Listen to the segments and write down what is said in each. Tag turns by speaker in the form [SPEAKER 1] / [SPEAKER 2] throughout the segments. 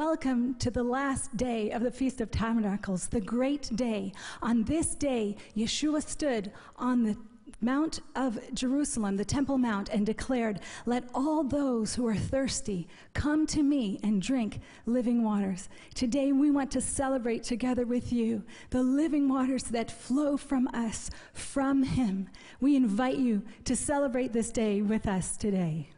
[SPEAKER 1] Welcome to the last day of the Feast of Tabernacles, the great day. On this day, Yeshua stood on the Mount of Jerusalem, the Temple Mount, and declared, Let all those who are thirsty come to me and drink living waters. Today we want to celebrate together with you the living waters that flow from us, from Him. We invite you to celebrate this day with us today.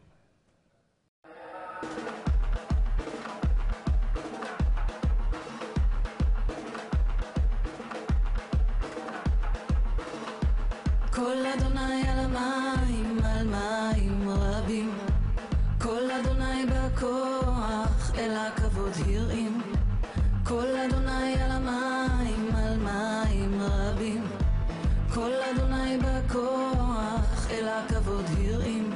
[SPEAKER 2] קול אדוני על המים, על מים רבים. קול אדוני בכוח, אל הכבוד הרעים. קול אדוני על המים, על מים רבים. קול אדוני בכוח, אל הכבוד הרעים.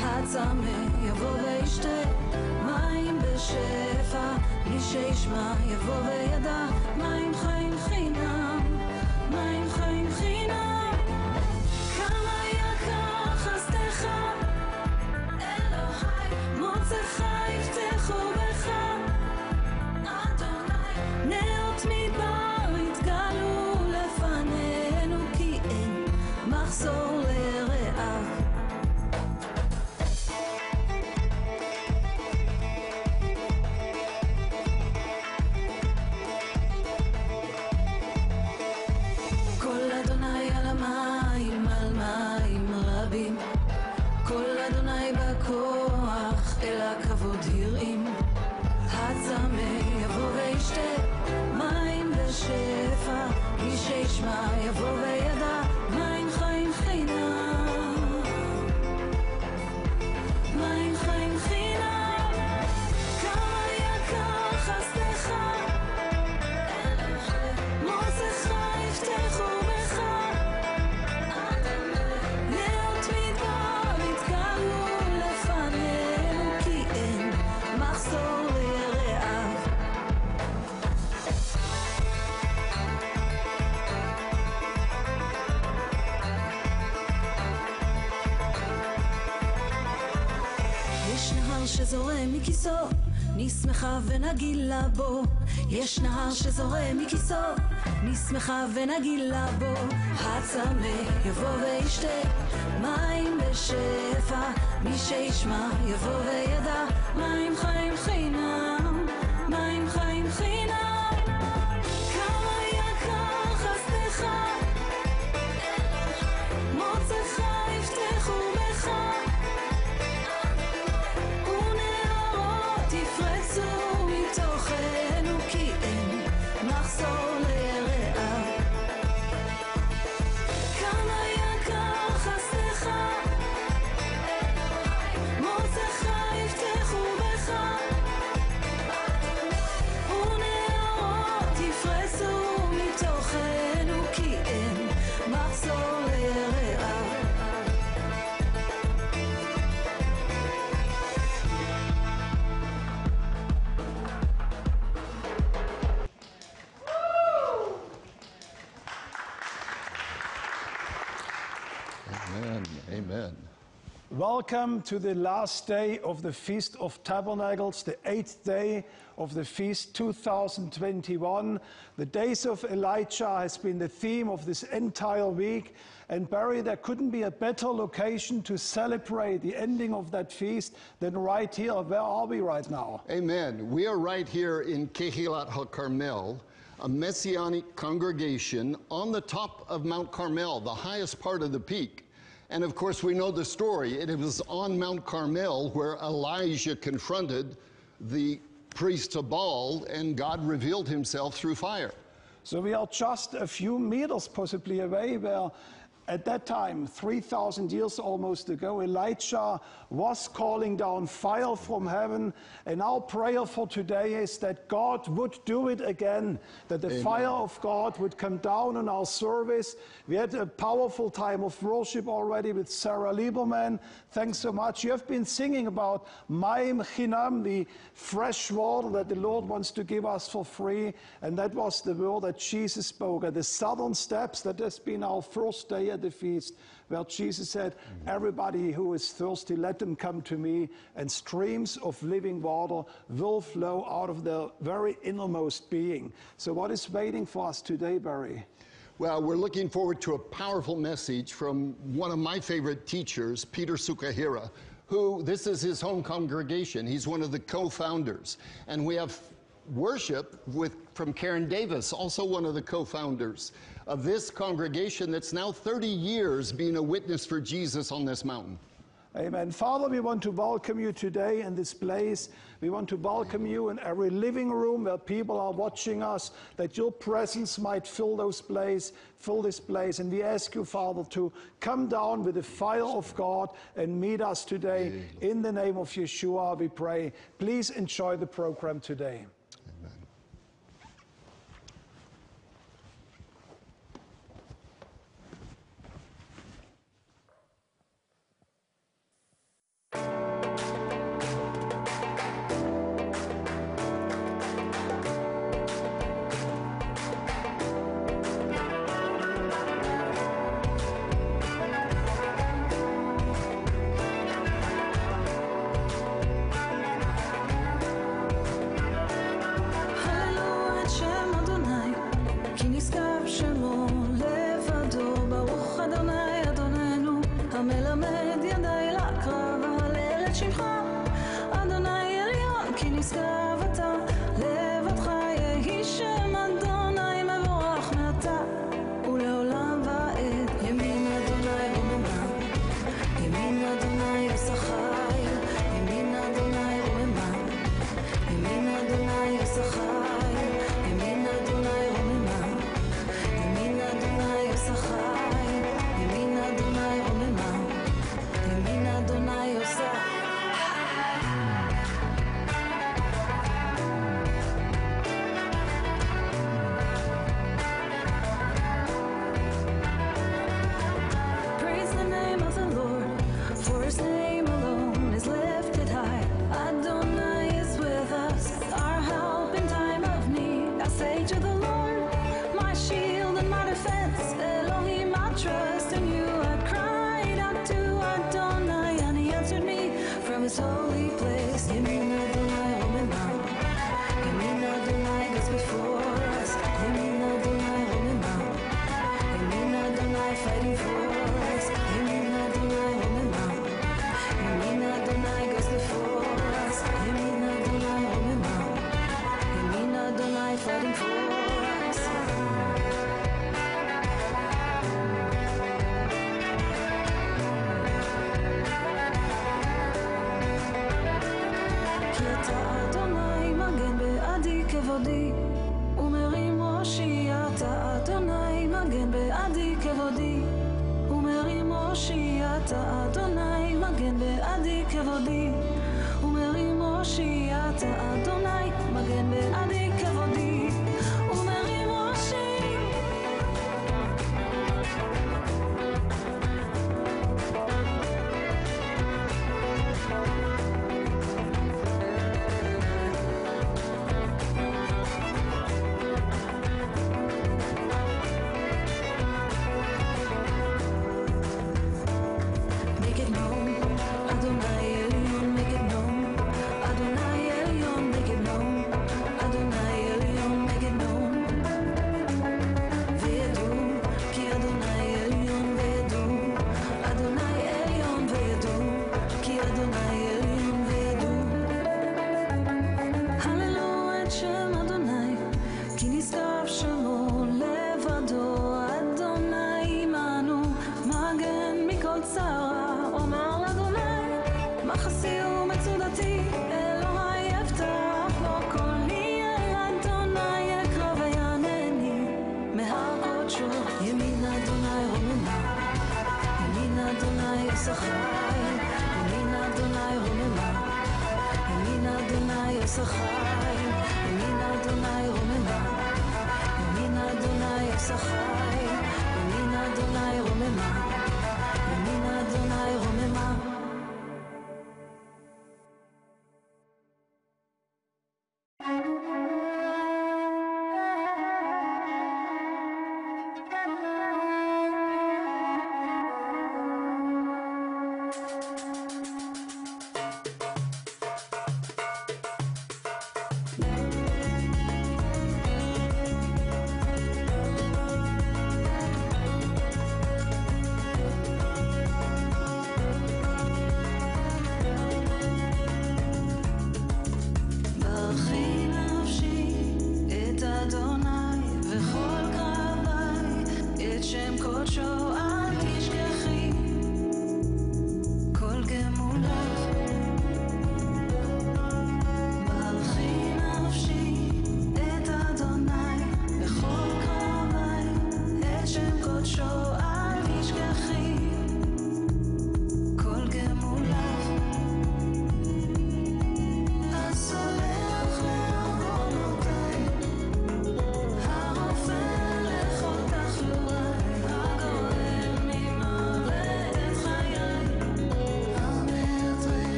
[SPEAKER 2] הצמא יבוא וישתה, מים בשפע, מי שישמע יבוא וידע, מים חיים חינם, מים אלוהי, מוצאך יפתחו בך. אל הכבוד הרעים. הצמא יבוא וישתה, מים בשפע. מי שישמע יבוא וידע, שזורם מכיסו, נשמחה ונגילה בו. יש נהר שזורם מכיסו, נשמחה ונגילה בו. הצמא יבוא וישתה, מים בשפע. מי שישמע יבוא וידע, מים חיים חינם, מים חיים חינם. כמה.
[SPEAKER 3] Welcome to the last day of the Feast of Tabernacles, the eighth day of the feast 2021. The days of Elijah has been the theme of this entire week. And Barry, there couldn't be a better location to celebrate the ending of that feast than right here. Where are we right now?
[SPEAKER 4] Amen. We are right here in Kehilat HaCarmel, a messianic congregation on the top of Mount Carmel, the highest part of the peak. And of course, we know the story. It was on Mount Carmel where Elijah confronted the priests of Baal, and God revealed himself through fire.
[SPEAKER 3] So we are just a few meters possibly away where at that time, 3,000 years almost ago, Elijah was calling down fire from heaven. And our prayer for today is that God would do it again, that the fire of God would come down on our service. We had a powerful time of worship already with Sarah Lieberman. Thanks so much. You have been singing about Maim Chinam, the fresh water that the Lord wants to give us for free. And that was the word that Jesus spoke at the southern steps. That has been our first day
[SPEAKER 2] at the feast where Jesus said, Everybody who is thirsty, let them come to me, and streams of living water will flow out of their very innermost being. So, what is waiting for us today, Barry?
[SPEAKER 4] Well, we're looking forward to a powerful message from one of my favorite teachers, Peter Tsukahira, who this is his home congregation. He's one of the co-founders. And we have worship with from Karen Davis, also one of the co-founders of this congregation that's now 30 years being a witness for Jesus on this mountain.
[SPEAKER 2] Amen. Father, we want to welcome you today in this place. We want to welcome you in every living room where people are watching us, that your presence might fill those place, fill this place. And we ask you, Father, to come down with the fire of God and meet us today. In the name of Yeshua, we pray. Please enjoy the program today.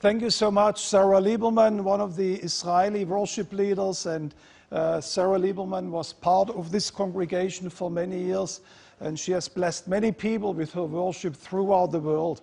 [SPEAKER 3] Thank you so much, Sarah Lieberman, one of the Israeli worship leaders. And uh, Sarah Lieberman was part of this congregation for many years, and she has blessed many people with her worship throughout the world.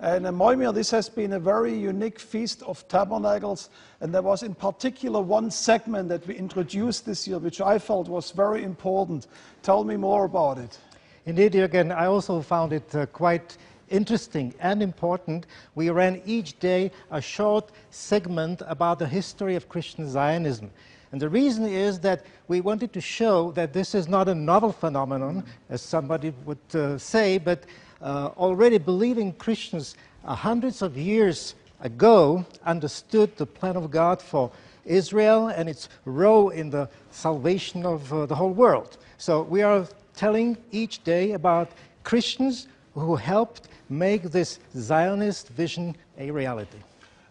[SPEAKER 3] And in Mojmir, this has been a very unique Feast of Tabernacles, and there was in particular one segment that we introduced this year, which I felt was very important. Tell me more about it.
[SPEAKER 5] Indeed, Jürgen, I also found it uh, quite interesting and important. We ran each day a short segment about the history of Christian Zionism. And the reason is that we wanted to show that this is not a novel phenomenon, as somebody would uh, say, but uh, already believing Christians uh, hundreds of years ago understood the plan of God for Israel and its role in the salvation of uh, the whole world. So we are telling each day about Christians who helped make this Zionist vision a reality.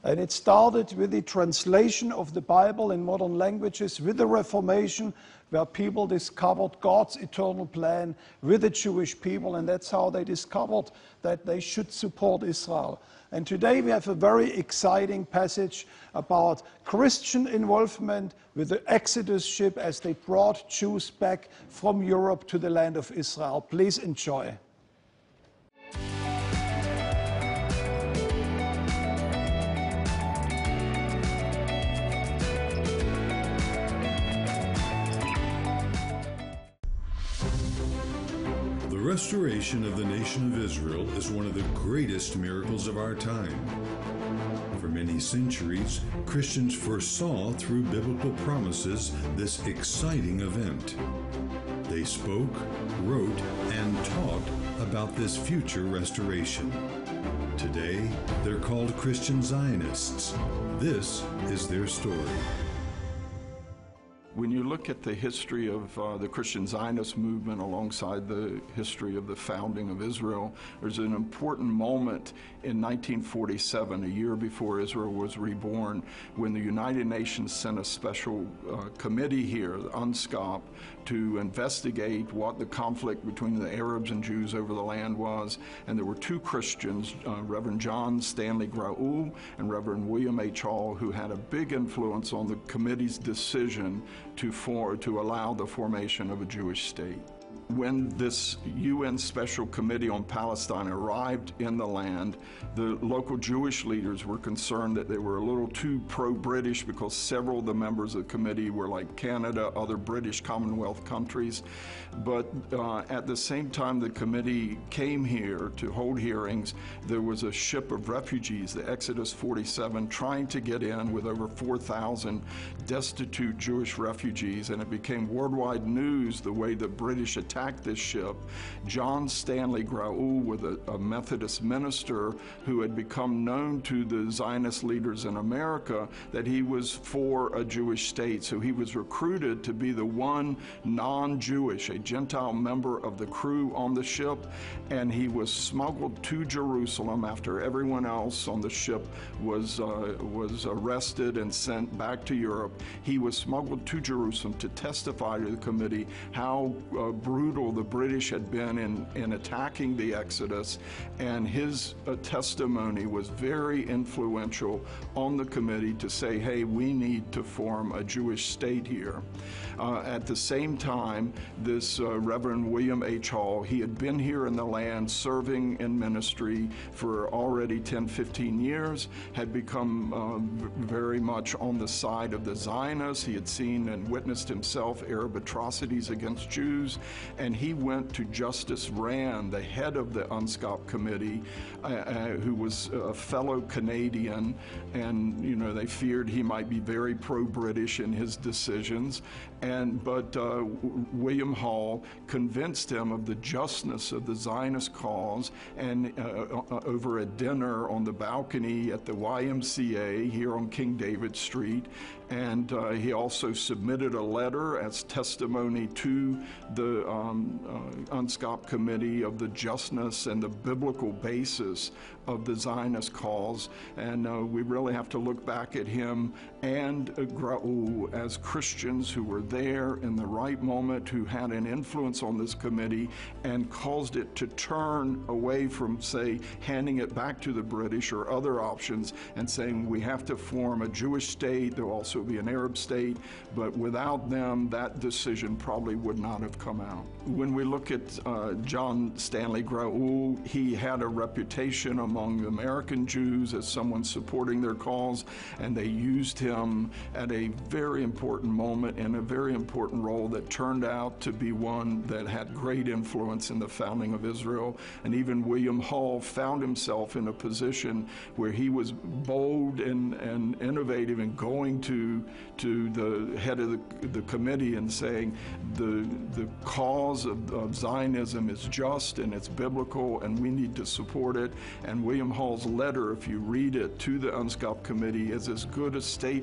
[SPEAKER 3] And it started with the translation of the Bible in modern languages, with the Reformation, where people discovered God's eternal plan with the Jewish people, and that's how they discovered that they should support Israel. And today we have a very exciting passage about Christian involvement with the Exodus ship as they brought Jews back from Europe to the land of Israel. Please enjoy.
[SPEAKER 6] Restoration of the nation of Israel is one of the greatest miracles of our time. For many centuries, Christians foresaw through biblical promises this exciting event. They spoke, wrote, and taught about this future restoration. Today, they're called Christian Zionists. This is their story.
[SPEAKER 7] When you look at the history of uh, the Christian Zionist movement alongside the history of the founding of Israel, there's an important moment in 1947, a year before Israel was reborn, when the United Nations sent a special uh, committee here, UNSCOP, to investigate what the conflict between the Arabs and Jews over the land was. And there were two Christians, uh, Reverend John Stanley Grauel and Reverend William H. Hull, who had a big influence on the committee's decision to, for, to allow the formation of a Jewish state. When this UN Special Committee on Palestine arrived in the land, the local Jewish leaders were concerned that they were a little too pro British because several of the members of the committee were like Canada, other British Commonwealth countries. But uh, at the same time the committee came here to hold hearings, there was a ship of refugees, the Exodus 47, trying to get in with over 4,000 destitute Jewish refugees, and it became worldwide news the way the British attacked this ship. John Stanley Grauel was a, a Methodist minister who had become known to the Zionist leaders in America that he was for a Jewish state. So he was recruited to be the one non Jewish, a Gentile member of the crew on the ship, and he was smuggled to Jerusalem after everyone else on the ship was, uh, was arrested and sent back to Europe. He was smuggled to Jerusalem to testify to the committee how uh, brutal the British had been in, in attacking the Exodus, and his uh, testimony was very influential on the committee to say, hey, we need to form a Jewish state here. Uh, at the same time, this uh, Reverend William H. Hull, he had been here in the land serving in ministry for already 10, 15 years, had become uh, very much on the side of the Zionists. He had seen and witnessed himself Arab atrocities against Jews, and he went to Justice Rand, the head of the UNSCOP committee, uh, uh, who was a fellow Canadian, and you know they feared he might be very pro-British in his decisions. And but uh, William Hull convinced him of the justness of the Zionist cause, and uh, uh, over a dinner on the balcony at the YMCA here on King David Street, and uh, he also submitted a letter as testimony to the um, uh, UNSCOP committee of the justness and the biblical basis of the Zionist cause. And uh, we really have to look back at him and Grauel as Christians who were there in the right moment who had an influence on this committee and caused it to turn away from, say, handing it back to the British or other options and saying we have to form a Jewish state, there'll also be an Arab state, but without them, that decision probably would not have come out. When we look at uh, John Stanley Grauel, he had a reputation among American Jews as someone supporting their cause, and they used him at a very important moment in a very important role that turned out to be one that had great influence in the founding of Israel. And even William Hull found himself in a position where he was bold and, and innovative in going to, to the head of the, the committee and saying the, the cause of, of Zionism is just and it's biblical and we need to support it. And William Hull's letter, if you read it to the UNSCOP committee, is as good a statement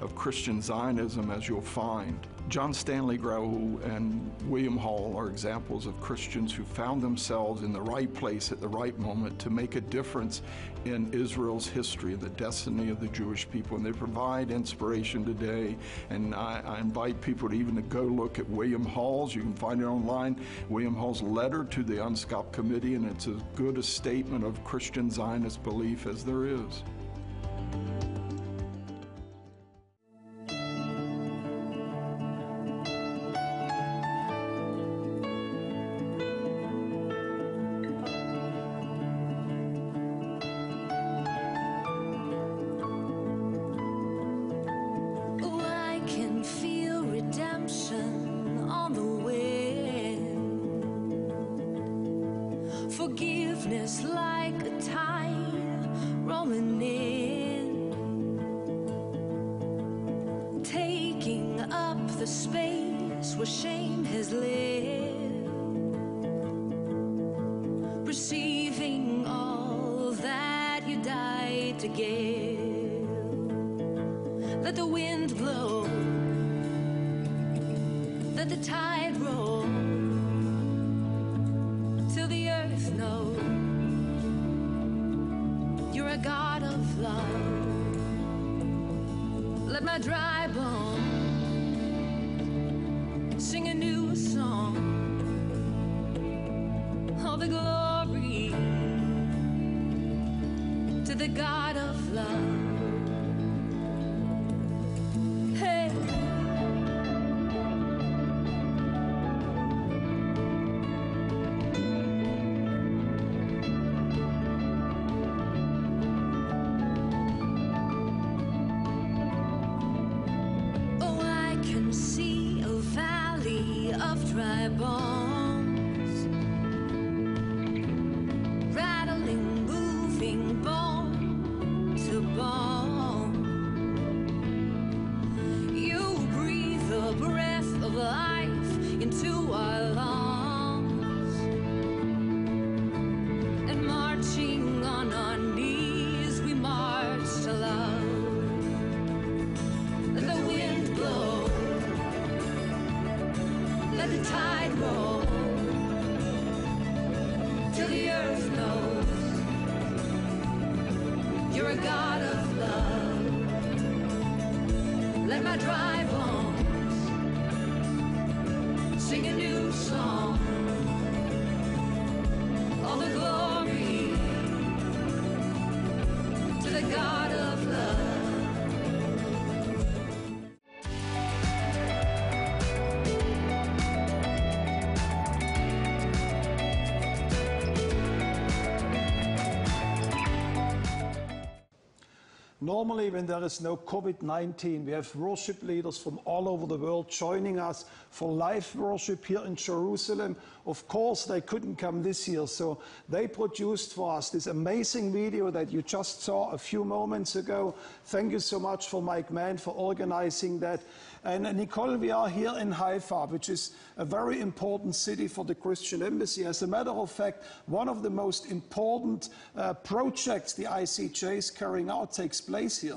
[SPEAKER 7] of Christian Zionism as you'll find. John Stanley Grauel and William Hull are examples of Christians who found themselves in the right place at the right moment to make a difference in Israel's history, the destiny of the Jewish people. And they provide inspiration today. And I, I invite people to even to go look at William Hull's, you can find it online, William Hull's letter to the UNSCOP committee, and it's as good a statement of Christian Zionist belief as there is.
[SPEAKER 3] Normally, when there is no COVID 19, we have worship leaders from all over the world joining us for live worship here in Jerusalem. Of course, they couldn't come this year, so they produced for us this amazing video that you just saw a few moments ago. Thank you so much for Mike Mann for organizing that. And Nicole, we are here in Haifa, which is a very important city for the Christian Embassy. As a matter of fact, one of the most important uh, projects the ICEJ is carrying out takes place here.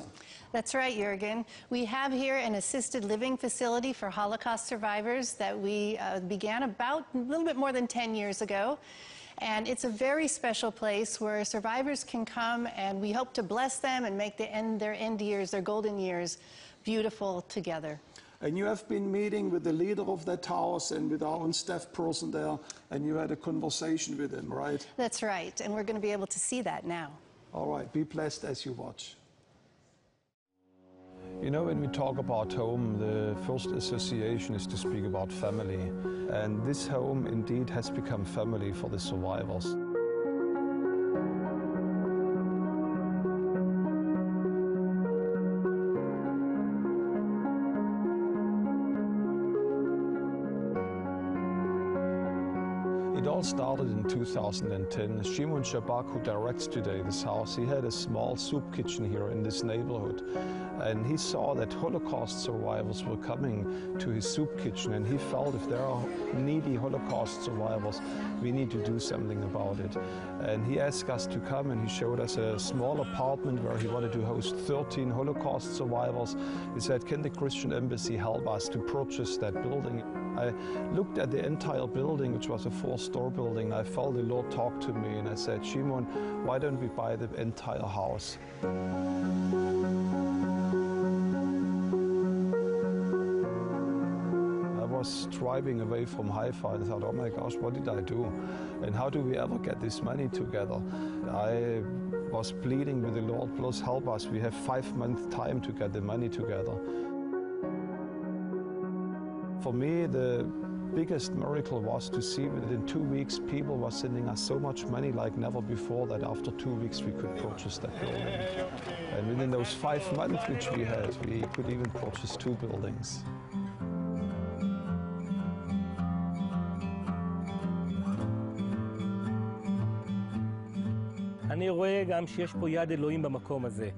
[SPEAKER 8] That's right, Jurgen. We have here an assisted living facility for Holocaust survivors that we uh, began about a little bit more than 10 years ago. And it's a very special place where survivors can come and we hope to bless them and make the end, their end years, their golden years, beautiful together.
[SPEAKER 3] And you have been meeting with the leader of that house and with our own staff person there, and you had a conversation with him, right?
[SPEAKER 8] That's right, and we're going to be able to see that now.
[SPEAKER 3] All right, be blessed as you watch.
[SPEAKER 9] You know, when we talk about home, the first association is to speak about family. And this home indeed has become family for the survivors. All started in 2010. Shimon Sabag, who directs today this house, he had a small soup kitchen here in this neighborhood. And he saw that Holocaust survivors were coming to his soup kitchen, and he felt if there are needy Holocaust survivors, we need to do something about it. And he asked us to come, and he showed us a small apartment where he wanted to host 13 Holocaust survivors. He said, Can the Christian Embassy help us to purchase that building? I looked at the entire building, which was a four-store building. I felt the Lord talk to me, and I said, Shimon, why don't we buy the entire house? I was driving away from Haifa and thought, oh my gosh, what did I do? And how do we ever get this money together? I was pleading with the Lord, please help us. We have five months time to get the money together. For me, the biggest miracle was to see that in two weeks people were sending us so much money like never before that after two weeks we could purchase that building. And within those five months which we had, we could even purchase two buildings.
[SPEAKER 10] אני רואה גם שיש פה יד אלוהים במקום הזה.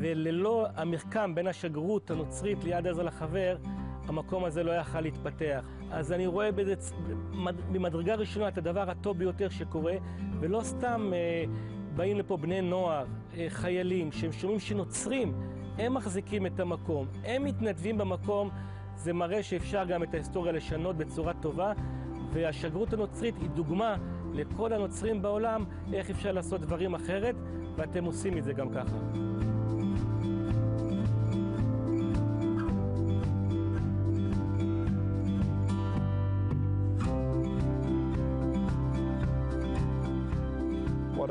[SPEAKER 10] וללא המרקם בין השגרירות הנוצרית ליד עזר לחבר, המקום הזה לא יכל להתפתח. אז אני רואה בזה, ממדרגה ראשונה את הדבר הטוב ביותר שקורה, ולא סתם אה, באים לפה בני נוער, אה, חיילים, שהם שומעים שנוצרים, הם מחזיקים את המקום, הם מתנדבים במקום, זה מראה שאפשר גם את ההיסטוריה לשנות בצורה טובה, והשגרירות הנוצרית היא דוגמה לכל הנוצרים בעולם איך אפשר לעשות דברים אחרת, ואתם עושים את זה גם ככה.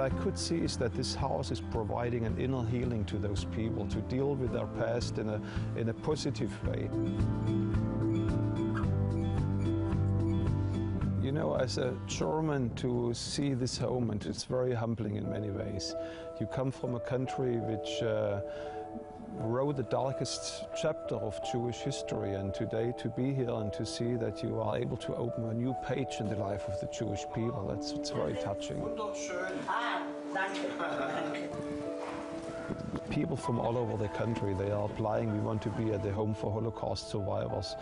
[SPEAKER 9] I could see is that this house is providing an inner healing to those people to deal with their past in a, in a positive way. You know, as a German, to see this home, and it's very humbling in many ways. You come from a country which uh, wrote the darkest chapter of Jewish history, and today to be here and to see that you are able to open a new page in the life of the Jewish people, that's it's very touching. Ah, People from all over the country, they are applying, we want to be at the home for Holocaust survivors.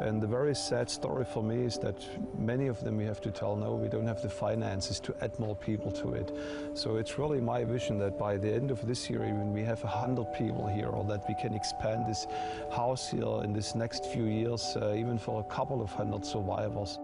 [SPEAKER 9] And the very sad story for me is that many of them we have to tell, no, we don't have the finances to add more people to it. So it's really my vision that by the end of this year, even we have 100 people here, or that we can expand this house here in this next few years, uh, even for a couple of hundred survivors.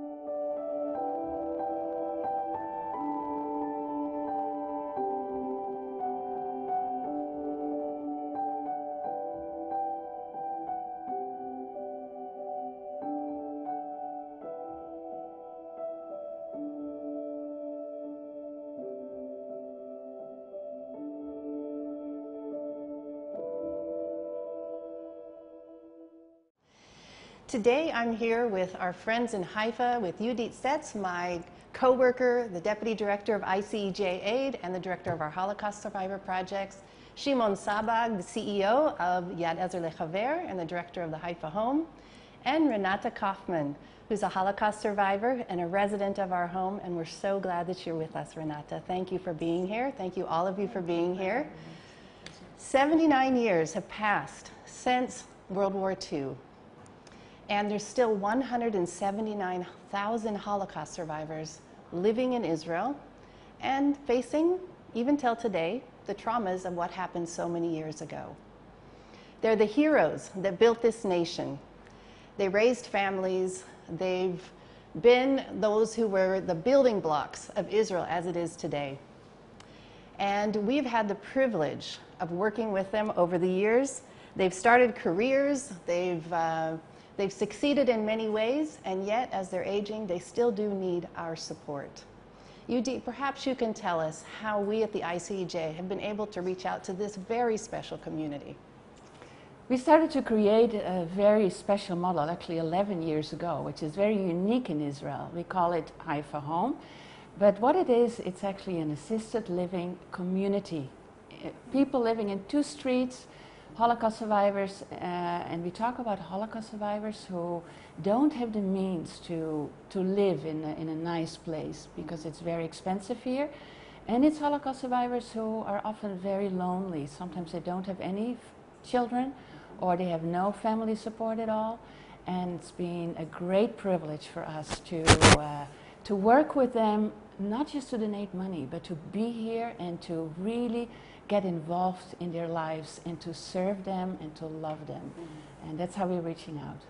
[SPEAKER 8] Today I'm here with our friends in Haifa, with Yudit Setz, my co-worker, the Deputy Director of ICEJ Aid and the Director of our Holocaust Survivor Projects, Shimon Sabag, the CEO of Yad Ezer Lechaver and the Director of the Haifa Home, and Renata Kaufman, who's a Holocaust survivor and a resident of our home, and we're so glad that you're with us, Renata. Thank you for being here. Thank you all of you for being here. 79 years have passed since World War II. And there's still 179,000 Holocaust survivors living in Israel and facing, even till today, the traumas of what happened so many years ago. They're the heroes that built this nation. They raised families. They've been those who were the building blocks of Israel as it is today. And we've had the privilege of working with them over the years. They've started careers, they've uh, They've succeeded in many ways, and yet, as they're aging, they still do need our support. Yudit, perhaps you can tell us how we at the ICEJ have been able to reach out to this very special community.
[SPEAKER 11] We started to create a very special model actually 11 years ago, which is very unique in Israel. We call it Haifa Home. But what it is, it's actually an assisted living community. People living in two streets, Holocaust survivors, uh, and we talk about Holocaust survivors who don't have the means to, to live in a, in a nice place because it's very expensive here. And it's Holocaust survivors who are often very lonely. Sometimes they don't have any children or they have no family support at all. And it's been a great privilege for us to, uh, to work with them, not just to donate money, but to be here and to really get involved in their lives and to serve them and to love them. And that's how we're reaching out.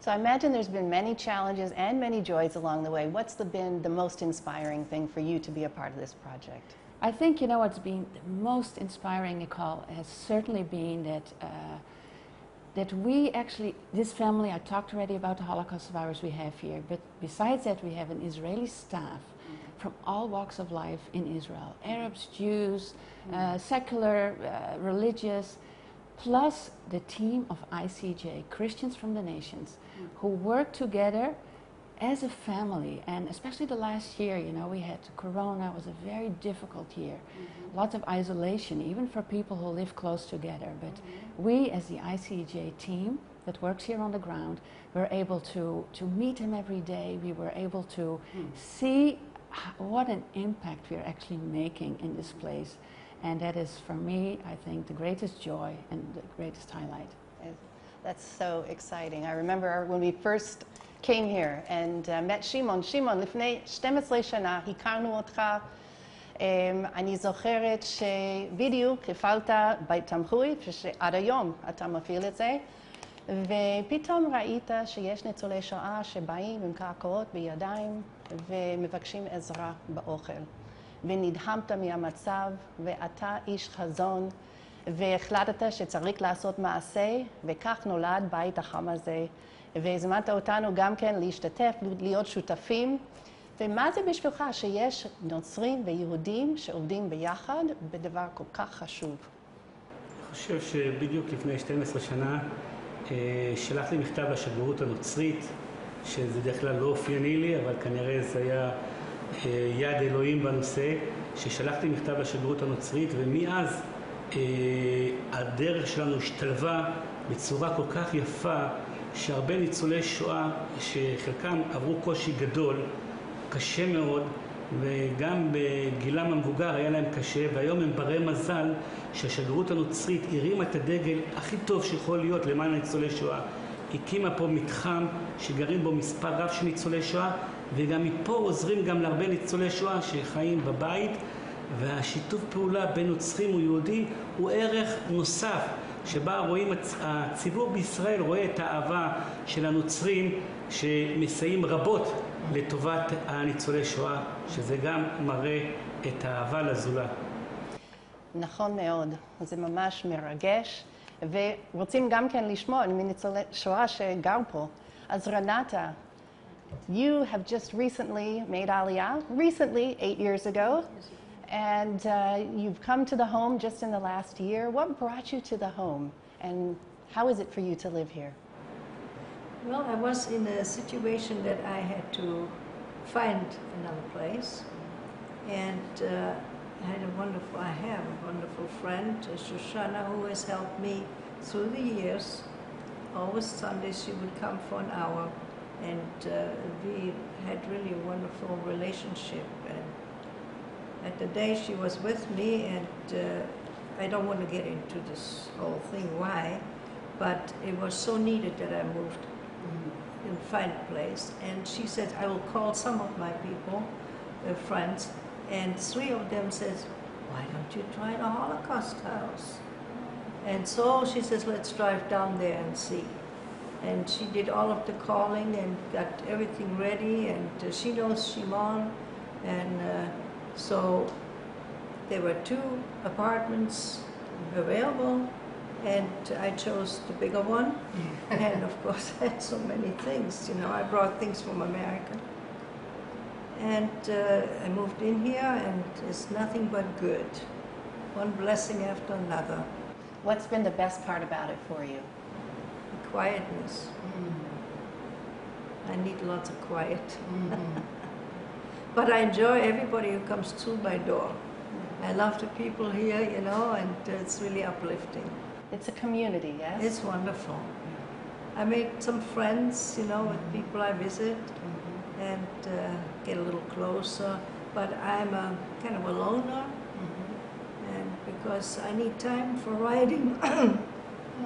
[SPEAKER 8] So I imagine there's been many challenges and many joys along the way. What's the, been the most inspiring thing for you to be a part of this project?
[SPEAKER 11] I think you know what's been the most inspiring, Nicole, has certainly been that uh, that we actually this family. I talked already about the Holocaust survivors we have here, but besides that, we have an Israeli staff from all walks of life in Israel: Arabs, Jews, uh, secular, uh, religious, plus the team of ICEJ, Christians from the nations, who work together as a family, and especially the last year, you know, we had Corona was a very difficult year, lots of isolation, even for people who live close together. But we, as the ICEJ team that works here on the ground, were able to to meet them every day. We were able to see h- what an impact we're actually making in this place, and that is for me, I think, the greatest joy and the greatest highlight.
[SPEAKER 8] That's so exciting. I remember when we first came here and uh, met שמעון. שמעון, לפני 12 שנה הכרנו אותך. Um, אני זוכרת שבדיוק הפעלת בית תמחוי, שעד היום אתה מפעיל את זה, ופתאום ראית שיש ניצולי שואה שבאים עם קעקעות בידיים ומבקשים עזרה באוכל. ונדהמת מהמצב, ואתה איש חזון, והחלטת שצריך לעשות מעשה, וכך נולד בית החם הזה. והזמנת אותנו גם כן להשתתף, להיות שותפים. ומה זה בשבילך שיש נוצרים ויהודים שעובדים ביחד בדבר כל כך חשוב?
[SPEAKER 10] אני חושב שבדיוק לפני 12 שנה אה, שלחתי מכתב לשגרירות הנוצרית, שזה דרך כלל לא אופייני לי, אבל כנראה זה היה אה, יד אלוהים בנושא, ששלחתי מכתב לשגרירות הנוצרית, ומאז אה, הדרך שלנו השתלבה בצורה כל כך יפה, שהרבה ניצולי שואה, שחלקם עברו קושי גדול, קשה מאוד, וגם בגילם המבוגר היה להם קשה, והיום הם ברי מזל שהשגרירות הנוצרית הרימה את הדגל הכי טוב שיכול להיות למען ניצולי שואה. הקימה פה מתחם שגרים בו מספר רב של ניצולי שואה, וגם מפה עוזרים גם להרבה ניצולי שואה שחיים בבית, והשיתוף פעולה בין נוצרים ויהודי הוא ערך נוסף, שבה רואים, הצ- הציבור בישראל רואה את האהבה של הנוצרים שמסייעים רבות לטובת הניצולי שואה, שזה גם מראה את האהבה לזולת.
[SPEAKER 8] נכון מאוד, זה ממש מרגש, ורוצים גם כן לשמוע מניצולי שואה שגר פה. אז רנטה, you have just recently made Aliyah, recently, eight years ago, and uh, you've come to the home just in the last year. What brought you to the home, and how is it for you to live here?
[SPEAKER 12] Well, I was in a situation that I had to find another place, and uh, I had a wonderful, I have a wonderful friend, uh, Shoshana, who has helped me through the years. Always Sundays she would come for an hour, and uh, we had really a wonderful relationship. And at the day she was with me, and uh, I don't want to get into this whole thing why, but it was so needed that I moved and find a place. And she said, I will call some of my people, uh, friends, and three of them says, why don't you try the Holocaust house? And so she says, let's drive down there and see. And she did all of the calling and got everything ready, and uh, she knows Shimon. And uh, so there were two apartments available, And I chose the bigger one. and of course, I had so many things. You know, I brought things from America. And uh, I moved in here, and it's nothing but good. One blessing after another.
[SPEAKER 8] What's been the best part about it for you?
[SPEAKER 12] The quietness. Mm-hmm. I need lots of quiet. Mm-hmm. but I enjoy everybody who comes through my door. Mm-hmm. I love the people here, you know, and uh, it's really uplifting.
[SPEAKER 8] It's a community, yes?
[SPEAKER 12] It's wonderful. I make some friends, you know, with people I visit and uh, get a little closer. But I'm a kind of a loner, and because I need time for writing,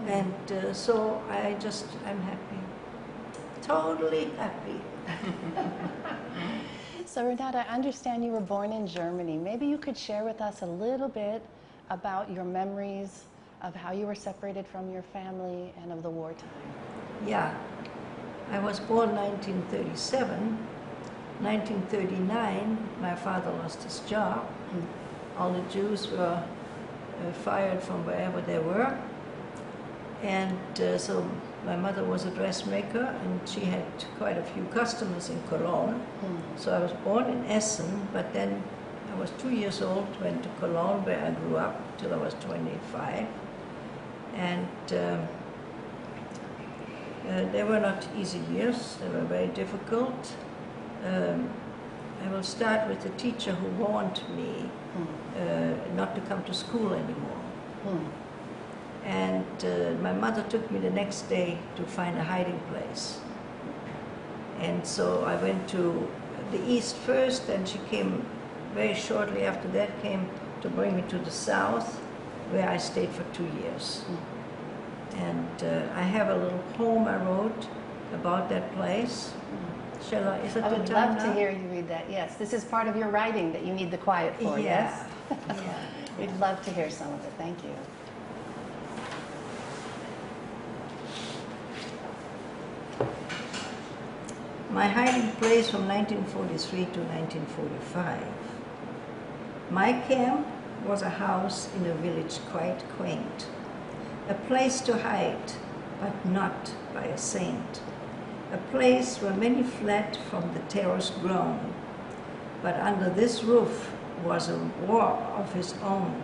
[SPEAKER 12] and uh, so I just I'm happy, totally happy.
[SPEAKER 8] So, Renata, I understand you were born in Germany. Maybe you could share with us a little bit about your memories of how you were separated from your family and of the wartime.
[SPEAKER 12] Yeah, I was born 1937. 1939, my father lost his job. All the Jews were uh, fired from wherever they were. And uh, so my mother was a dressmaker and she had quite a few customers in Cologne. So I was born in Essen, but then I was two years old, went to Cologne where I grew up till I was 25. And um, they were not easy years, they were very difficult. Um, I will start with the teacher who warned me uh, not to come to school anymore. And uh, my mother took me the next day to find a hiding place. And so I went to the east first, and she came very shortly after that, came to bring me to the south, where I stayed for two years. And uh, I have a little poem I wrote about that place. Shall I? Is it
[SPEAKER 8] I would love to hear you read that. Yes, this is part of your writing that you need the quiet for, yes?
[SPEAKER 12] yeah.
[SPEAKER 8] We'd love to hear some of it. Thank you.
[SPEAKER 12] My hiding place from 1943 to 1945. My camp was a house in a village quite quaint, a place to hide, but not by a saint, a place where many fled from the terror's groan. But under this roof was a war of his own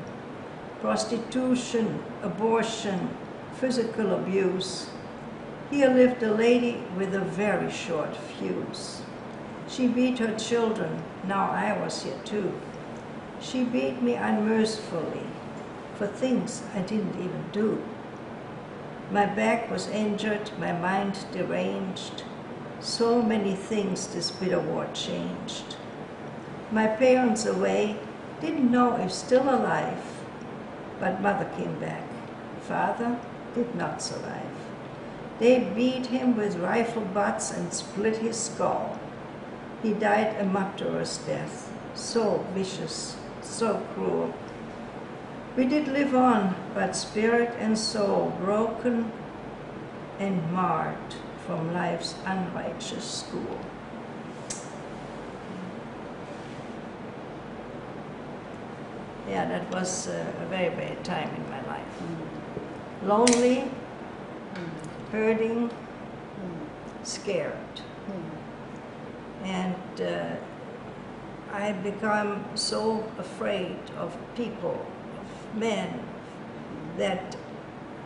[SPEAKER 12] prostitution, abortion, physical abuse. Here lived a lady with a very short fuse. She beat her children, now I was here too. She beat me unmercifully for things I didn't even do. My back was injured, my mind deranged. So many things this bitter war changed. My parents away, didn't know if still alive, but mother came back. Father did not survive. They beat him with rifle butts and split his skull. He died a martyr's death, so vicious, so cruel. We did live on, but spirit and soul broken and marred from life's unrighteous school. Yeah, that was a very bad time in my life. Mm. Lonely, mm. hurting, mm. scared. And uh, I become so afraid of people, of men, that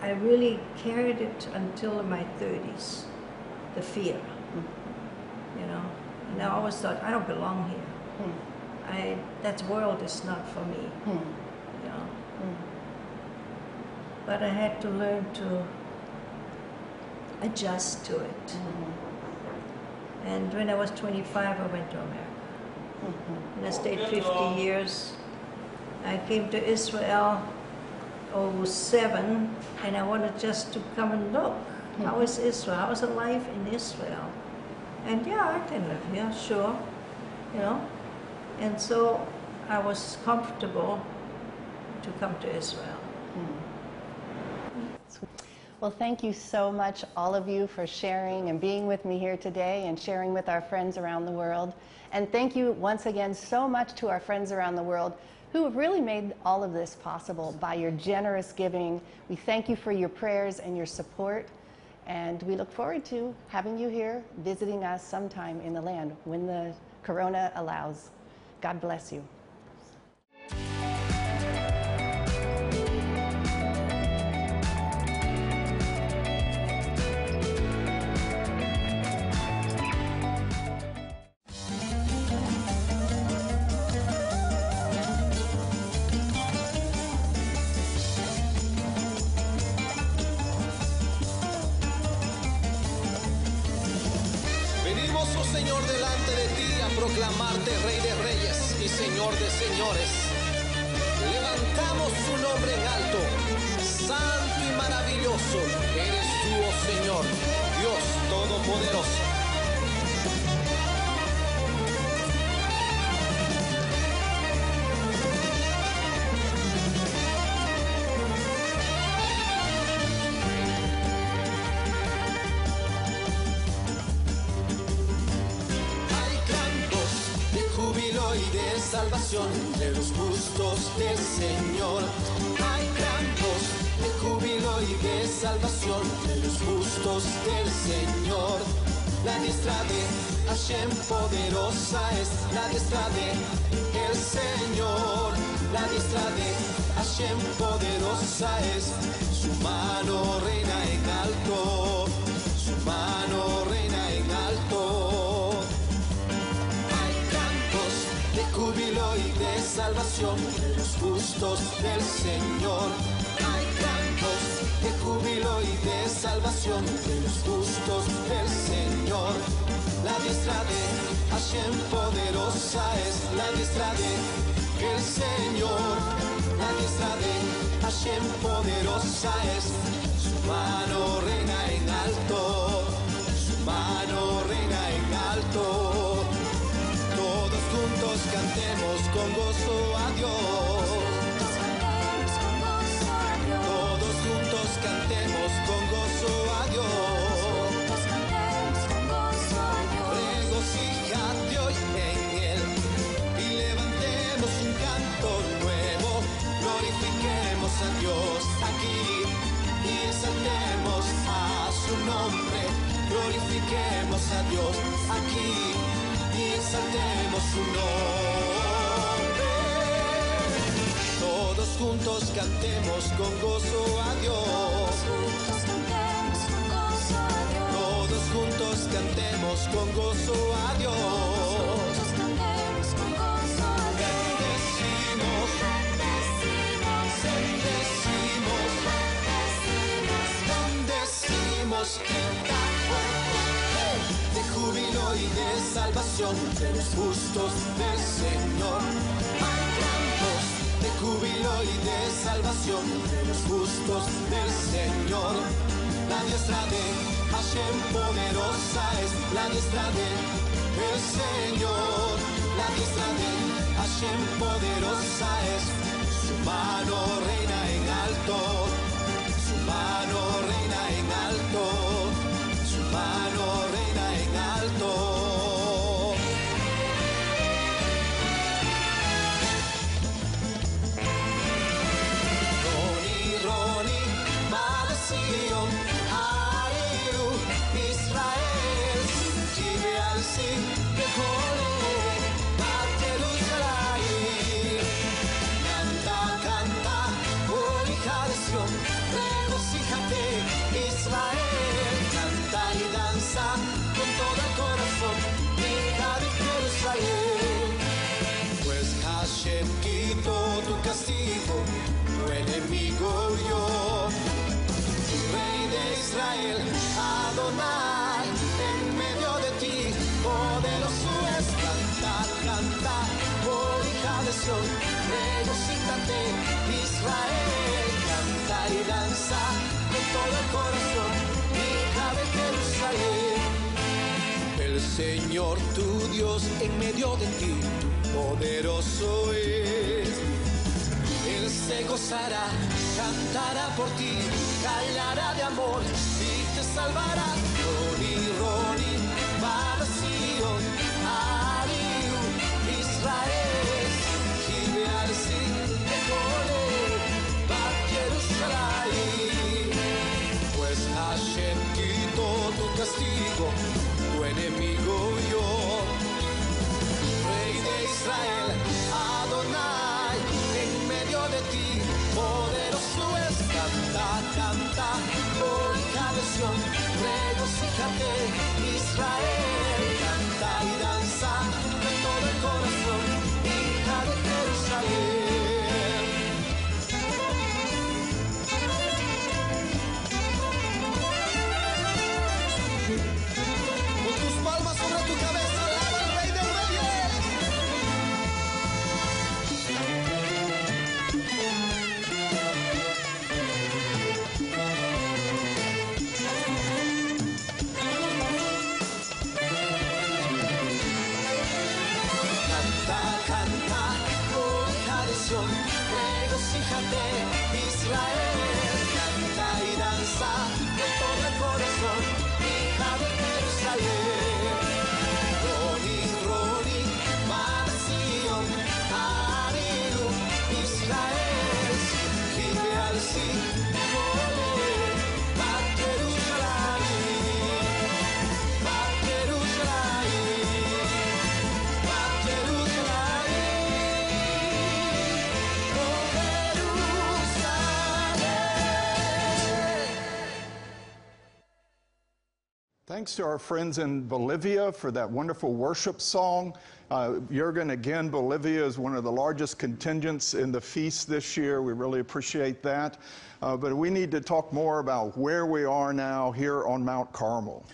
[SPEAKER 12] I really carried it until my 30s, the fear. Mm-hmm. You know, and I always thought, I don't belong here. Mm. I, that world is not for me. Mm. You know. Mm. But I had to learn to adjust to it. Mm-hmm. And when I was 25, I went to America. Mm-hmm. And I stayed 50 years. I came to Israel 07, and I wanted just to come and look. Hmm. How is Israel? How is the life in Israel? And yeah, I can live here, sure. You know? And so I was comfortable to come to Israel. Hmm.
[SPEAKER 8] Well, thank you so much, all of you, for sharing and being with me here today and sharing with our friends around the world. And thank you once again so much to our friends around the world who have really made all of this possible by your generous giving. We thank you for your prayers and your support. And we look forward to having you here visiting us sometime in the land when the corona allows. God bless you.
[SPEAKER 13] Diestra de Hashem poderosa es la diestra de el Señor. La diestra de Hashem poderosa es su mano reina en alto. Su mano reina en alto. Todos juntos cantemos con gozo a Dios. Todos juntos cantemos con gozo a Dios. A Dios aquí y exaltemos a su nombre. Glorifiquemos a Dios aquí y exaltemos su nombre. Todos juntos cantemos con gozo a Dios. Todos juntos cantemos con gozo a Dios. Bendecimos, de júbilo y de salvación de los justos del Señor. De júbilo y de salvación de los justos del Señor. La diestra de Hashem poderosa es la diestra de el Señor. La diestra de Hashem poderosa es su mano reina en alto. Su mano reina en Señor tu Dios en medio de ti, tu poderoso es. Él se gozará, cantará por ti, callará de amor y te salvará. Roni, Roni, para Ariu, Israel, Gibearsi, Ecole, Bat Pues Hashem quitó tu castigo. Adonai, en medio de ti, poderoso es, canta, canta, oh hija de regocíjate, Israel,
[SPEAKER 7] Thanks to our friends in Bolivia for that wonderful worship song. Uh, Jurgen, again, Bolivia is one of the largest contingents in the feast this year. We really appreciate that. Uh, but we need to talk more about where we are now here on Mount Carmel.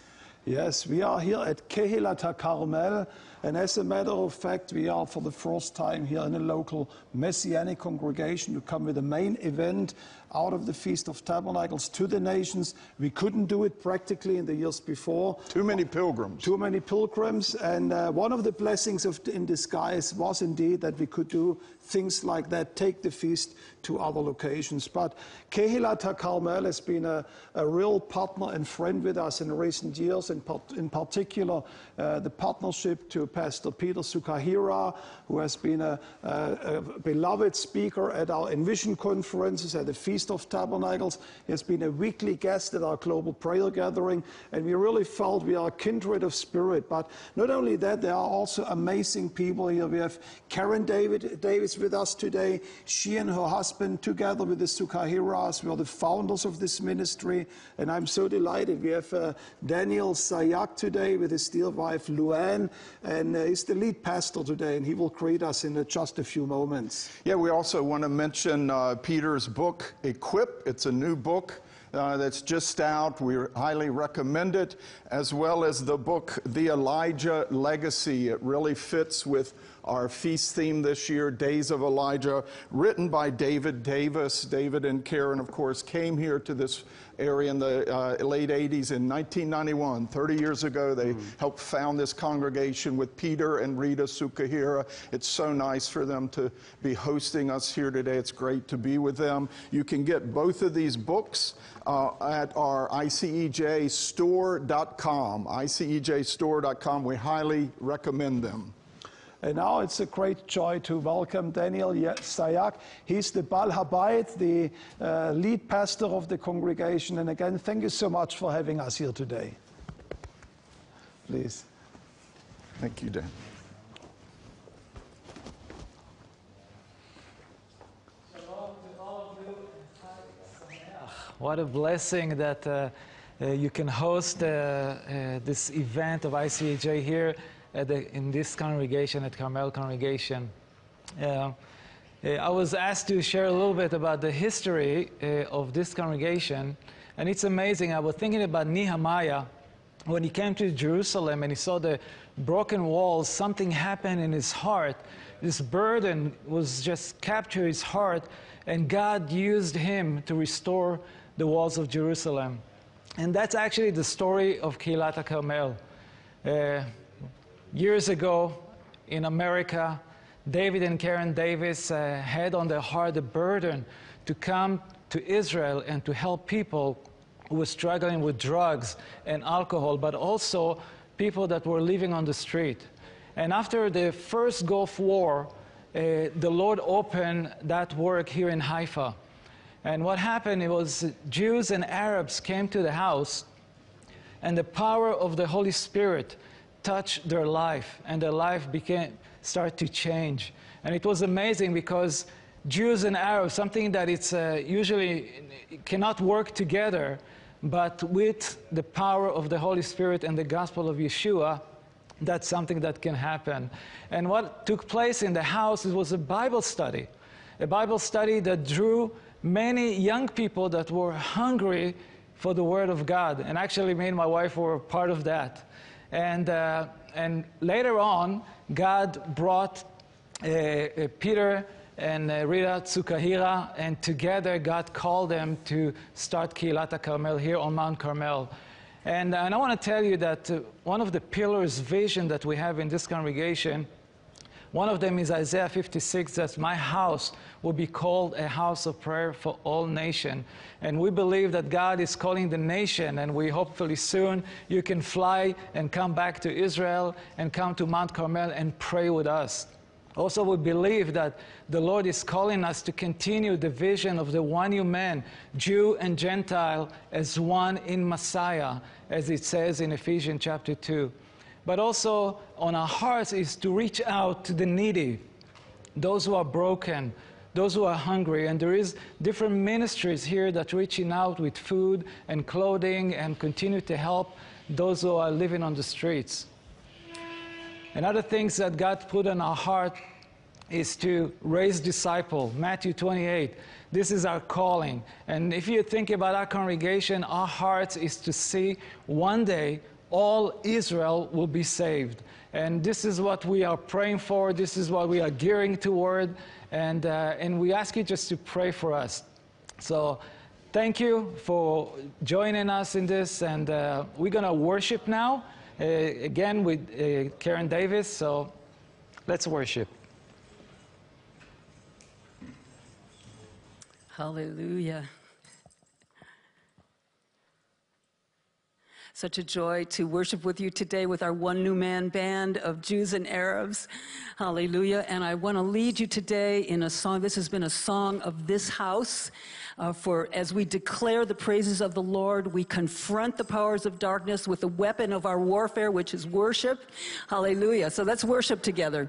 [SPEAKER 3] Yes, we are here at Kehilat Carmel, and as a matter of fact, we are for the first time here in a local Messianic congregation to come with a main event out of the Feast of Tabernacles to the nations. We couldn't do it practically in the years before.
[SPEAKER 7] Too many pilgrims.
[SPEAKER 3] Too many pilgrims, and uh, one of the blessings of, in disguise was indeed that we could do things like that, take the feast to other locations. But Kehilat Carmel has been a, a real partner and friend with us in recent years, in, part, in particular uh, the partnership to Pastor Peter Tsukahira, who has been a, a, a beloved speaker at our Envision conferences, at the Feast of Tabernacles. He has been a weekly guest at our global prayer gathering, and we really felt we are kindred of spirit. But not only that, there are also amazing people here. We have Karen David, Davis with us today. She and her husband, together with the Tsukahiras, were the founders of this ministry, and I'm so delighted. We have uh, Daniel Sabag today with his dear wife Luann, and uh, he's the lead pastor today, and he will greet us in uh, just a few moments.
[SPEAKER 7] Yeah, we also want to mention uh, Peter's book, Equip. It's a new book. Uh, that's just out. We highly recommend it, as well as the book, The Elijah Legacy. It really fits with our feast theme this year, Days of Elijah, written by David Davis. David and Karen, of course, came here to this area in the uh, late 80s in 1991. 30 years ago, they helped found this congregation with Peter and Rita Tsukahira. It's so nice for them to be hosting us here today. It's great to be with them. You can get both of these books uh, at our ICEJstore.com. ICEJstore.com. We highly recommend them.
[SPEAKER 3] And now it's a great joy to welcome Daniel Sabag. He's the Bal Habayit, the uh, lead pastor of the congregation. And again, thank you so much for having us here today. Please.
[SPEAKER 7] Thank you, Dan.
[SPEAKER 14] What a blessing that uh, uh, you can host uh, uh, this event of ICEJ here at the, in this congregation, at Carmel Congregation. Uh, uh, I was asked to share a little bit about the history uh, of this congregation, and it's amazing. I was thinking about Nehemiah when he came to Jerusalem and he saw the broken walls, something happened in his heart. This burden was just captured his heart, and God used him to restore the walls of Jerusalem. And that's actually the story of Kehilat Carmel. Uh, years ago in America, David and Karen Davis uh, had on their heart the burden to come to Israel and to help people who were struggling with drugs and alcohol, but also people that were living on the street. And after the first Gulf War, uh, the Lord opened that work here in Haifa. And what happened it was Jews and Arabs came to the house, and the power of the Holy Spirit touched their life, and their life became start to change. And it was amazing because Jews and Arabs, something that it's uh, usually cannot work together, but with the power of the Holy Spirit and the gospel of Yeshua, that's something that can happen. And what took place in the house was a Bible study, a Bible study that drew many young people that were hungry for the Word of God. And actually, me and my wife were part of that. And, uh, and later on, God brought uh, uh, Peter and uh, Rita Tsukahira, and together God called them to start Kehilat Carmel here on Mount Carmel. And, and I want to tell you that uh, one of the pillars vision that we have in this congregation, one of them is Isaiah 56, that my house will be called a house of prayer for all nation. And we believe that God is calling the nation, and we hopefully soon you can fly and come back to Israel and come to Mount Carmel and pray with us. Also, we believe that the Lord is calling us to continue the vision of the one new man, Jew and Gentile, as one in Messiah, as it says in Ephesians chapter 2. But also, on our hearts is to reach out to the needy, those who are broken, those who are hungry. And there is different ministries here that reaching out with food and clothing and continue to help those who are living on the streets. And other things that God put in our heart is to raise disciple. Matthew 28. This is our calling. And if you think about our congregation, our hearts is to see one day all Israel will be saved. And this is what we are praying for. This is what we are gearing toward. And, uh, and we ask you just to pray for us. So thank you for joining us in this. And uh, we're going to worship now. Uh, again with uh, Karen Davis. So let's worship.
[SPEAKER 15] Hallelujah. Such a joy to worship with you today with our One New Man band of Jews and Arabs. Hallelujah. And I want to lead you today in a song. This has been a song of this house. Uh, for as we declare the praises of the Lord, we confront the powers of darkness with the weapon of our warfare, which is worship. Hallelujah. So let's worship together.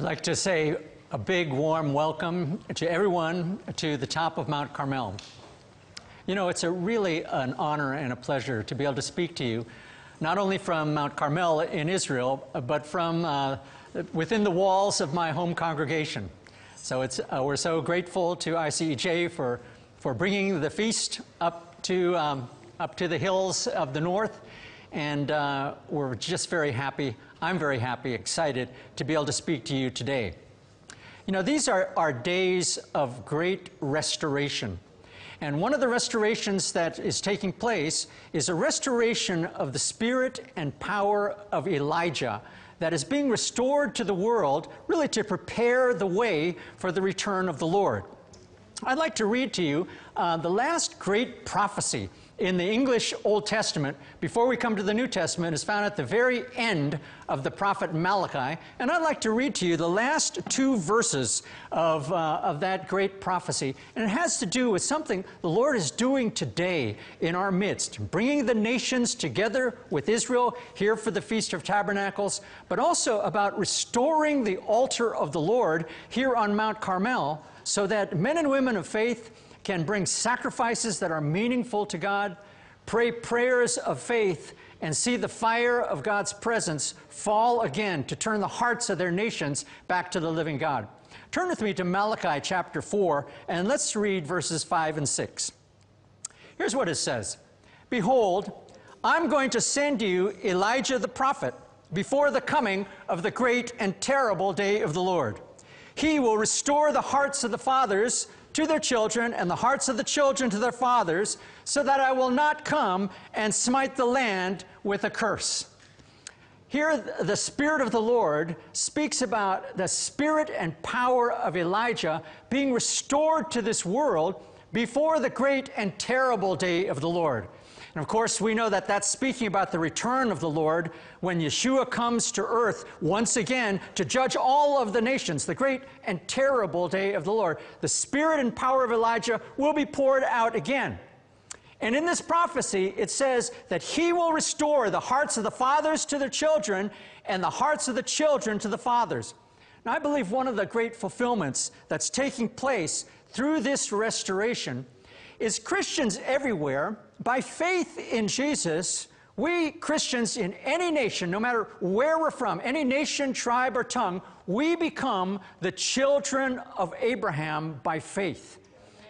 [SPEAKER 16] I'd like to say a big warm welcome to everyone to the top of Mount Carmel. You know, it's a really an honor and a pleasure to be able to speak to you, not only from Mount Carmel in Israel, but from uh, within the walls of my home congregation. So it's, uh, we're so grateful to ICEJ for, for bringing the feast up to, um, up to the hills of the north, and uh, we're just very happy. I'm very happy, excited to be able to speak to you today. You know, these are, are days of great restoration. And one of the restorations that is taking place is a restoration of the spirit and power of Elijah that is being restored to the world, really to prepare the way for the return of the Lord. I'd like to read to you uh, the last great prophecy in the English Old Testament, before we come to the New Testament, is found at the very end of the prophet Malachi. And I'd like to read to you the last two verses of, uh, of that great prophecy. And it has to do with something the Lord is doing today in our midst, bringing the nations together with Israel here for the Feast of Tabernacles, but also about restoring the altar of the Lord here on Mount Carmel so that men and women of faith can bring sacrifices that are meaningful to God, pray prayers of faith, and see the fire of God's presence fall again to turn the hearts of their nations back to the living God. Turn with me to Malachi chapter 4, and let's read verses 5 and 6. Here's what it says Behold, I'm going to send you Elijah the prophet before the coming of the great and terrible day of the Lord. He will restore the hearts of the fathers to their children and the hearts of the children to their fathers, so that I will not come and smite the land with a curse. Here, the Spirit of the Lord speaks about the spirit and power of Elijah being restored to this world before the great and terrible day of the Lord. And of course, we know that that's speaking about the return of the Lord when Yeshua comes to earth once again to judge all of the nations, the great and terrible day of the Lord. The spirit and power of Elijah will be poured out again. And in this prophecy, it says that he will restore the hearts of the fathers to their children and the hearts of the children to the fathers. Now, I believe one of the great fulfillments that's taking place through this restoration is Christians everywhere, by faith in Jesus, we Christians in any nation, no matter where we're from, any nation, tribe, or tongue, we become the children of Abraham by faith.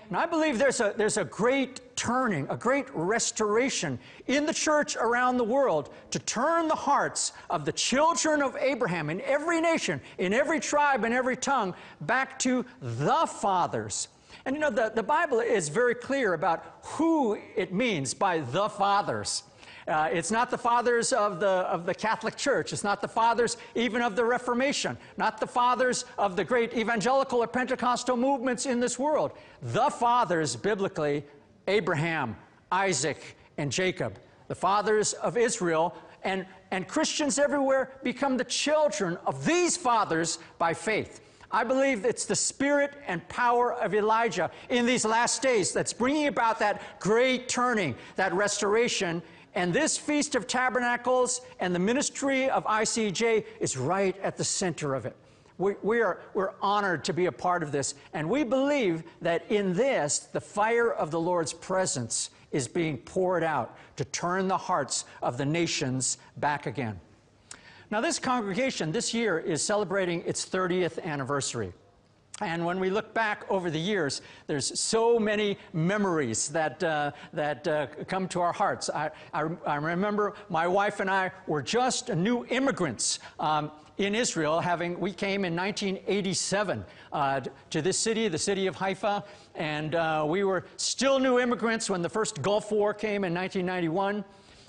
[SPEAKER 16] And I believe there's a, there's a great turning, a great restoration in the church around the world to turn the hearts of the children of Abraham in every nation, in every tribe, in every tongue, back to the fathers and you know, the, the Bible is very clear about who it means by the fathers. Uh, it's not the fathers of the, of the Catholic Church. It's not the fathers even of the Reformation, not the fathers of the great evangelical or Pentecostal movements in this world. The fathers, biblically, Abraham, Isaac, and Jacob. The fathers of Israel and, and Christians everywhere become the children of these fathers by faith. I believe it's the spirit and power of Elijah in these last days that's bringing about that great turning, that restoration. And this Feast of Tabernacles and the ministry of ICEJ is right at the center of it. We, we, are, we're honored to be a part of this. And we believe that in this, the fire of the Lord's presence is being poured out to turn the hearts of the nations back again. Now, this congregation this year is celebrating its 30th anniversary. And when we look back over the years, there's so many memories that, uh, that uh, come to our hearts. I, I, I, remember my wife and I were just new immigrants um, in Israel, having, we came in 1987 uh, to this city, the city of Haifa, and uh, we were still new immigrants when the first Gulf War came in 1991.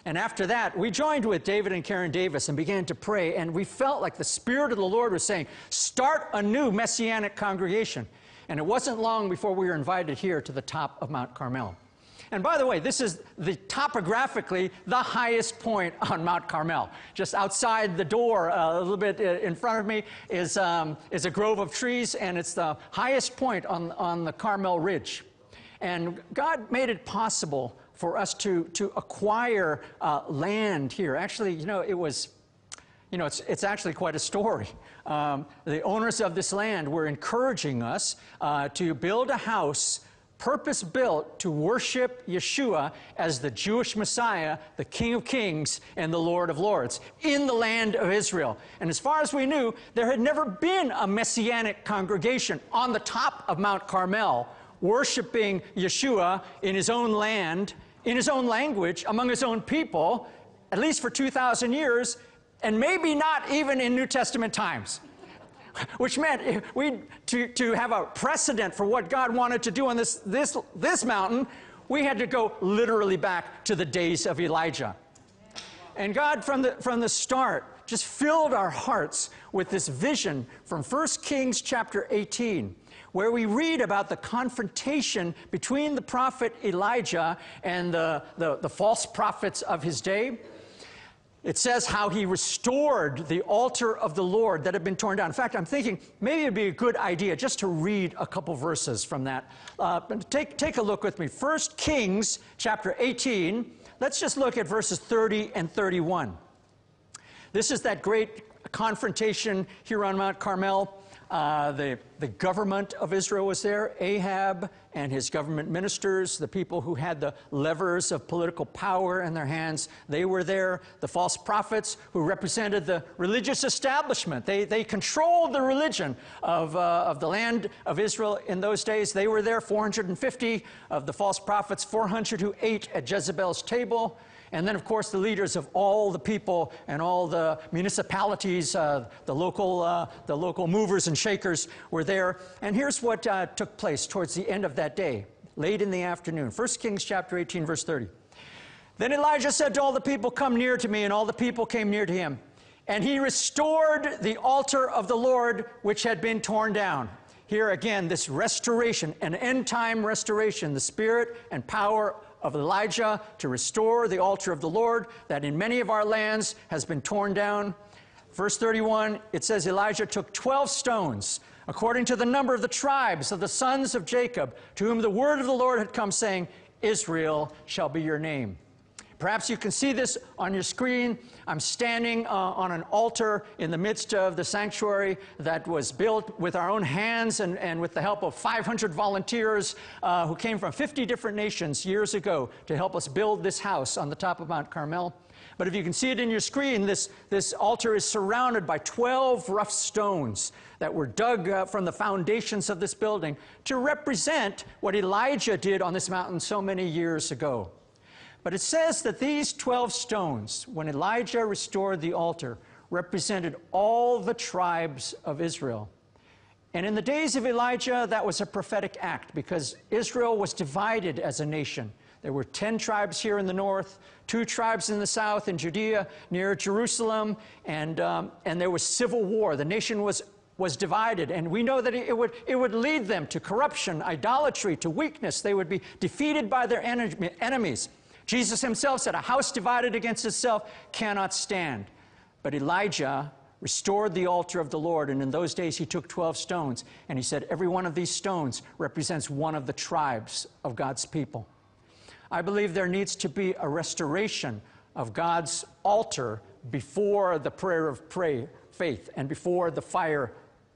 [SPEAKER 16] And after that, we joined with David and Karen Davis and began to pray. And we felt like the Spirit of the Lord was saying, start a new messianic congregation. And it wasn't long before we were invited here to the top of Mount Carmel. And by the way, this is the topographically the highest point on Mount Carmel. Just outside the door, uh, a little bit uh, in front of me, is, um, is a grove of trees, and it's the highest point on, on the Carmel Ridge. And God made it possible for us to, to acquire uh, land here. Actually, you know, it was, You know, it's, it's actually quite a story. Um, the owners of this land were encouraging us uh, to build a house purpose built to worship Yeshua as the Jewish Messiah, the King of Kings, and the Lord of Lords in the land of Israel. And as far as we knew, there had never been a messianic congregation on the top of Mount Carmel worshiping Yeshua in his own land, in his own language, among his own people, at least for 2,000 years, and maybe not even in New Testament times which meant eh, we to, to have a precedent for what God wanted to do on this, this, this mountain, we had to go literally back to the days of Elijah. And God, from the, from the start, just filled our hearts with this vision from 1 Kings chapter 18, where we read about the confrontation between the prophet Elijah and the, the, the false prophets of his day. It says how he restored the altar of the Lord that had been torn down. In fact, I'm thinking maybe it'd be a good idea just to read a couple verses from that. Uh, take, take a look with me. 1 Kings chapter 18. Let's just look at verses 30 and 31. This is that great confrontation here on Mount Carmel. Uh, the, the government of Israel was there, Ahab and his government ministers, the people who had the levers of political power in their hands, they were there. The false prophets who represented the religious establishment, they, they controlled the religion of, uh, of the land of Israel in those days. They were there, 450 of the false prophets, 400 who ate at Jezebel's table. And then, of course, the leaders of all the people and all the municipalities, uh, the, local, uh, the local movers and shakers were there. And here's what uh, took place towards the end of that day, late in the afternoon. 1 Kings chapter 18, verse 30. Then Elijah said to all the people, Come near to me, and all the people came near to him. And he restored the altar of the Lord which had been torn down. Here again, this restoration, an end time restoration, the spirit and power of Elijah to restore the altar of the Lord that in many of our lands has been torn down. Verse 31, it says Elijah took 12 stones, according to the number of the tribes of the sons of Jacob, to whom the word of the Lord had come, saying, Israel shall be your name. Perhaps you can see this on your screen. I'm standing uh, on an altar in the midst of the sanctuary that was built with our own hands and, and with the help of 500 volunteers uh, who came from 50 different nations years ago to help us build this house on the top of Mount Carmel. But if you can see it in your screen, this, this altar is surrounded by 12 rough stones that were dug uh, from the foundations of this building to represent what Elijah did on this mountain so many years ago. But it says that these 12 stones, when Elijah restored the altar, represented all the tribes of Israel. And in the days of Elijah, that was a prophetic act because Israel was divided as a nation. There were 10 tribes here in the north, two tribes in the south in Judea near Jerusalem, and, um, and there was civil war. The nation was, was divided, and we know that it would, it would lead them to corruption, idolatry, to weakness. They would be defeated by their enemies. Jesus himself said, A house divided against itself cannot stand. But Elijah restored the altar of the Lord, and in those days he took 12 stones, and he said, Every one of these stones represents one of the tribes of God's people. I believe there needs to be a restoration of God's altar before the prayer of pray, faith and before the fire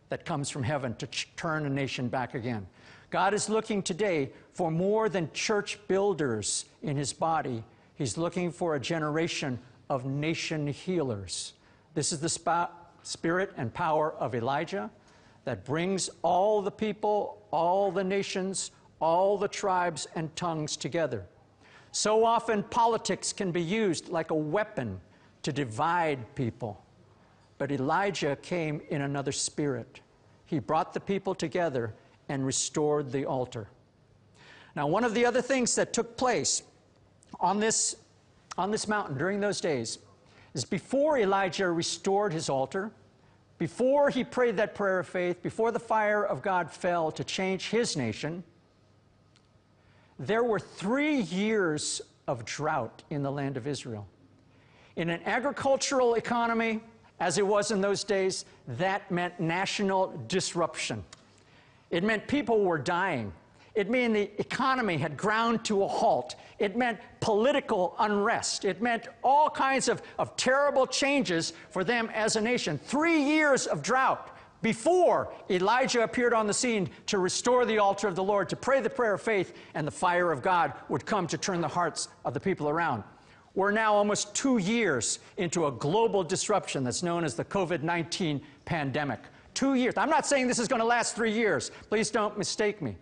[SPEAKER 16] that comes from heaven to ch- turn a nation back again. God is looking today for more than church builders in his body. He's looking for a generation of nation healers. This is the spirit and power of Elijah that brings all the people, all the nations, all the tribes and tongues together. So often, politics can be used like a weapon to divide people. But Elijah came in another spirit. He brought the people together and restored the altar. Now, one of the other things that took place on this, on this mountain during those days is before Elijah restored his altar, before he prayed that prayer of faith, before the fire of God fell to change his nation, there were three years of drought in the land of Israel. In an agricultural economy, as it was in those days, that meant national disruption. It meant people were dying. It meant the economy had ground to a halt. It meant political unrest. It meant all kinds of, of terrible changes for them as a nation. Three years of drought before Elijah appeared on the scene to restore the altar of the Lord, to pray the prayer of faith, and the fire of God would come to turn the hearts of the people around. We're now almost two years into a global disruption that's known as the COVID 19 pandemic. Two years. I'm not saying this is going to last three years. Please don't mistake me.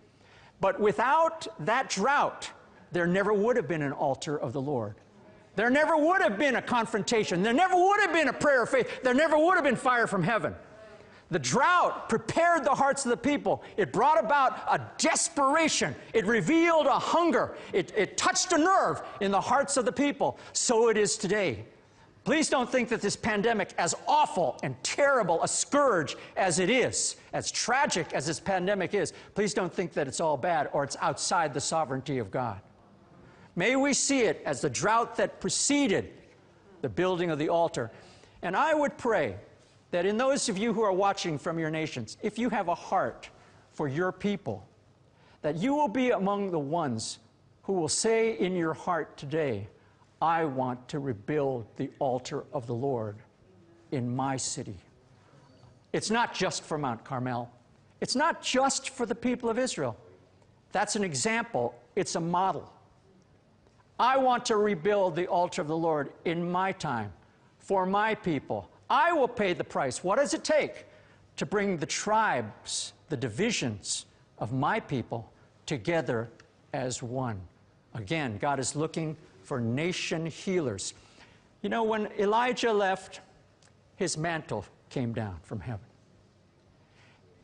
[SPEAKER 16] But without that drought, there never would have been an altar of the Lord. There never would have been a confrontation. There never would have been a prayer of faith. There never would have been fire from heaven. The drought prepared the hearts of the people. It brought about a desperation. It revealed a hunger. It, it, touched a nerve in the hearts of the people. So it is today. Please don't think that this pandemic, as awful and terrible a scourge as it is, as tragic as this pandemic is, please don't think that it's all bad or it's outside the sovereignty of God. May we see it as the drought that preceded the building of the altar. And I would pray that in those of you who are watching from your nations, if you have a heart for your people, that you will be among the ones who will say in your heart today, I want to rebuild the altar of the Lord in my city. It's not just for Mount Carmel. It's not just for the people of Israel. That's an example, it's a model. I want to rebuild the altar of the Lord in my time, for my people. I will pay the price. What does it take to bring the tribes, the divisions of my people together as one? Again, God is looking for nation healers. You know, when Elijah left, his mantle came down from heaven.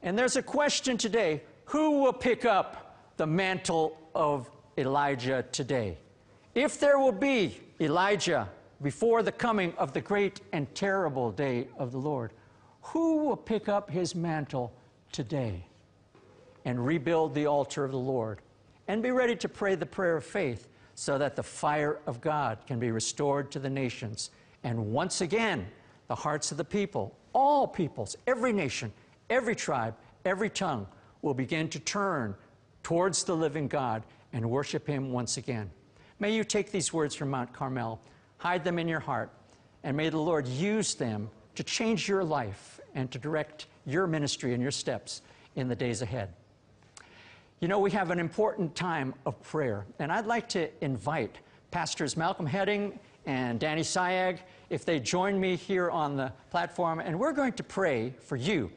[SPEAKER 16] And there's a question today who will pick up the mantle of Elijah today? If there will be Elijah before the coming of the great and terrible day of the Lord, who will pick up his mantle today and rebuild the altar of the Lord and be ready to pray the prayer of faith so that the fire of God can be restored to the nations and once again the hearts of the people, all peoples, every nation, every tribe, every tongue will begin to turn towards the living God and worship him once again. May you take these words from Mount Carmel hide them in your heart, and may the Lord use them to change your life and to direct your ministry and your steps in the days ahead. You know, we have an important time of prayer, and I'd like to invite Pastors Malcolm Hedding and Danny Sabag if they join me here on the platform, and we're going to pray for you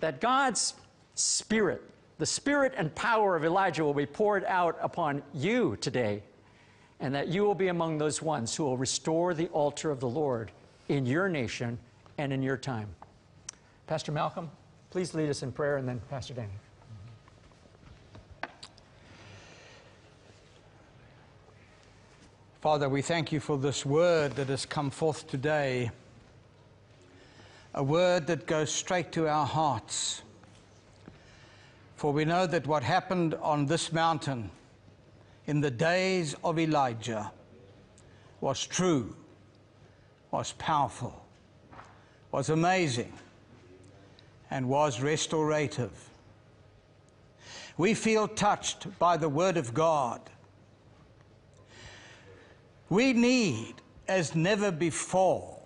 [SPEAKER 16] that God's Spirit, the Spirit and power of Elijah, will be poured out upon you today and that you will be among those ones who will restore the altar of the Lord in your nation and in your time. Pastor Malcolm, please lead us in prayer, and then Pastor Danny.
[SPEAKER 17] Father, we thank you for this word that has come forth today, a word that goes straight to our hearts. For we know that what happened on this mountain in the days of Elijah was true, was powerful, was amazing, and was restorative. We feel touched by the Word of God. We need, as never before,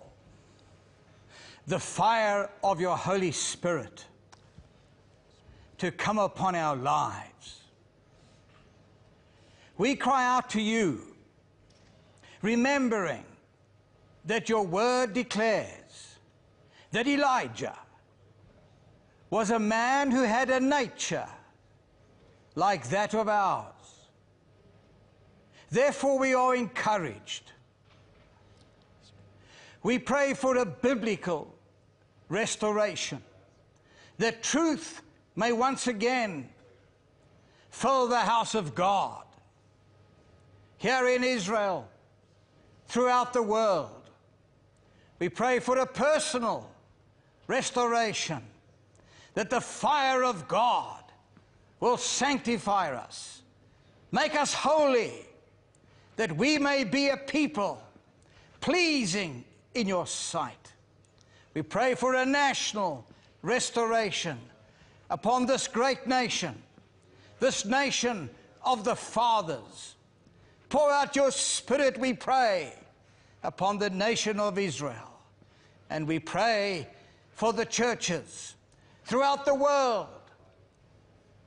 [SPEAKER 17] the fire of your Holy Spirit to come upon our lives we cry out to you, remembering that your word declares that Elijah was a man who had a nature like that of ours. Therefore, we are encouraged. We pray for a biblical restoration, that truth may once again fill the house of God here in Israel, throughout the world. We pray for a personal restoration, that the fire of God will sanctify us, make us holy, that we may be a people pleasing in your sight. We pray for a national restoration upon this great nation this nation of the fathers. Pour out your spirit, we pray, upon the nation of Israel. And we pray for the churches throughout the world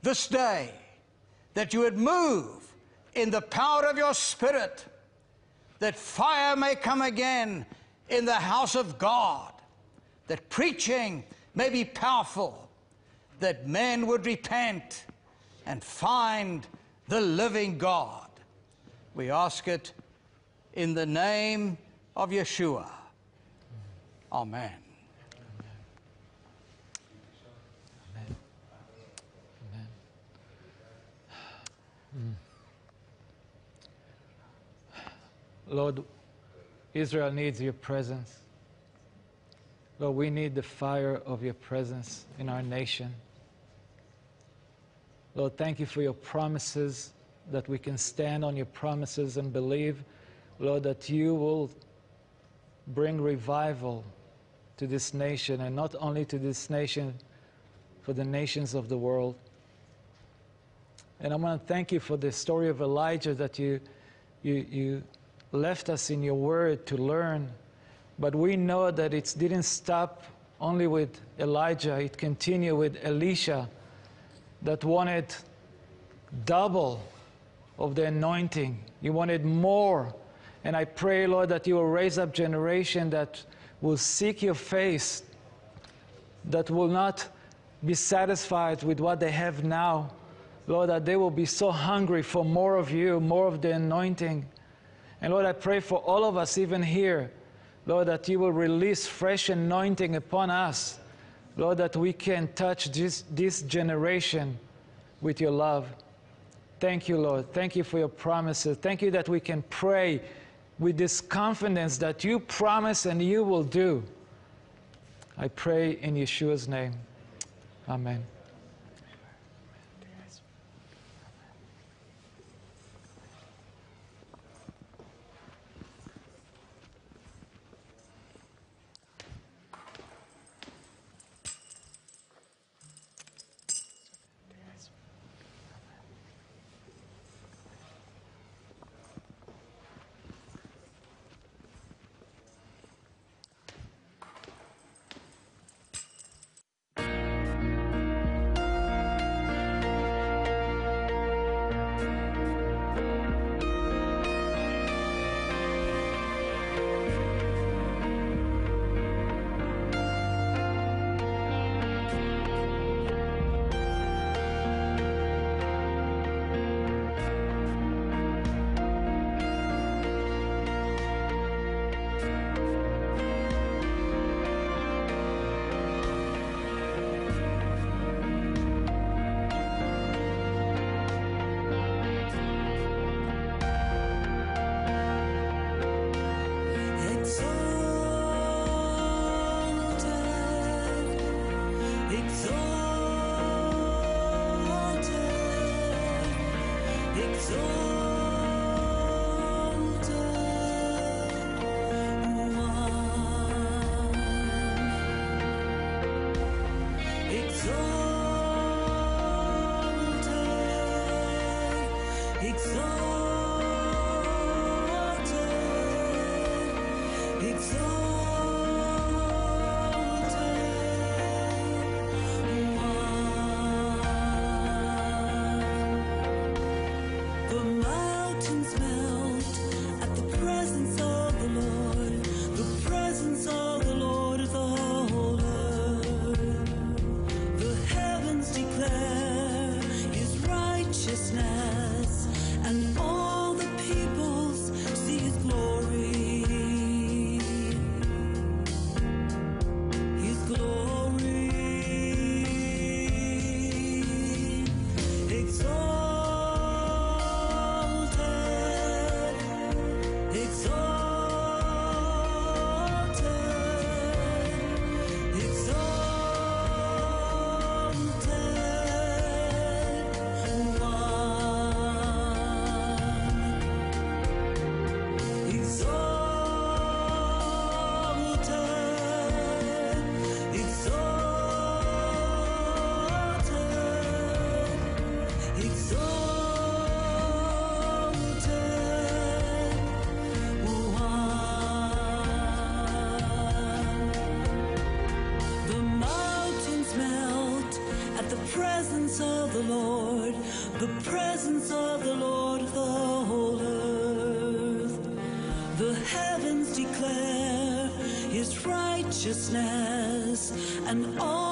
[SPEAKER 17] this day that you would move in the power of your spirit, that fire may come again in the house of God, that preaching may be powerful, that men would repent and find the living God. We ask it in the name of Yeshua. Amen.
[SPEAKER 14] Lord, Israel needs your presence. Lord, we need the fire of your presence in our nation. Lord, thank you for your promises, that we can stand on your promises and believe, Lord, that you will bring revival to this nation, and not only to this nation, for the nations of the world. And I want to thank you for the story of Elijah that you, you, you left us in your word to learn. But we know that it didn't stop only with Elijah, it continued with Elisha that wanted double of the anointing. He wanted more. And I pray, Lord, that you will raise up generation that will seek your face, that will not be satisfied with what they have now. Lord, that they will be so hungry for more of you, more of the anointing. And Lord, I pray for all of us, even here, Lord, that you will release fresh anointing upon us. Lord, that we can touch this, this generation with your love. Thank you, Lord. Thank you for your promises. Thank you that we can pray with this confidence that you promise and you will do. I pray in Yeshua's name. Amen.
[SPEAKER 15] The righteousness, and all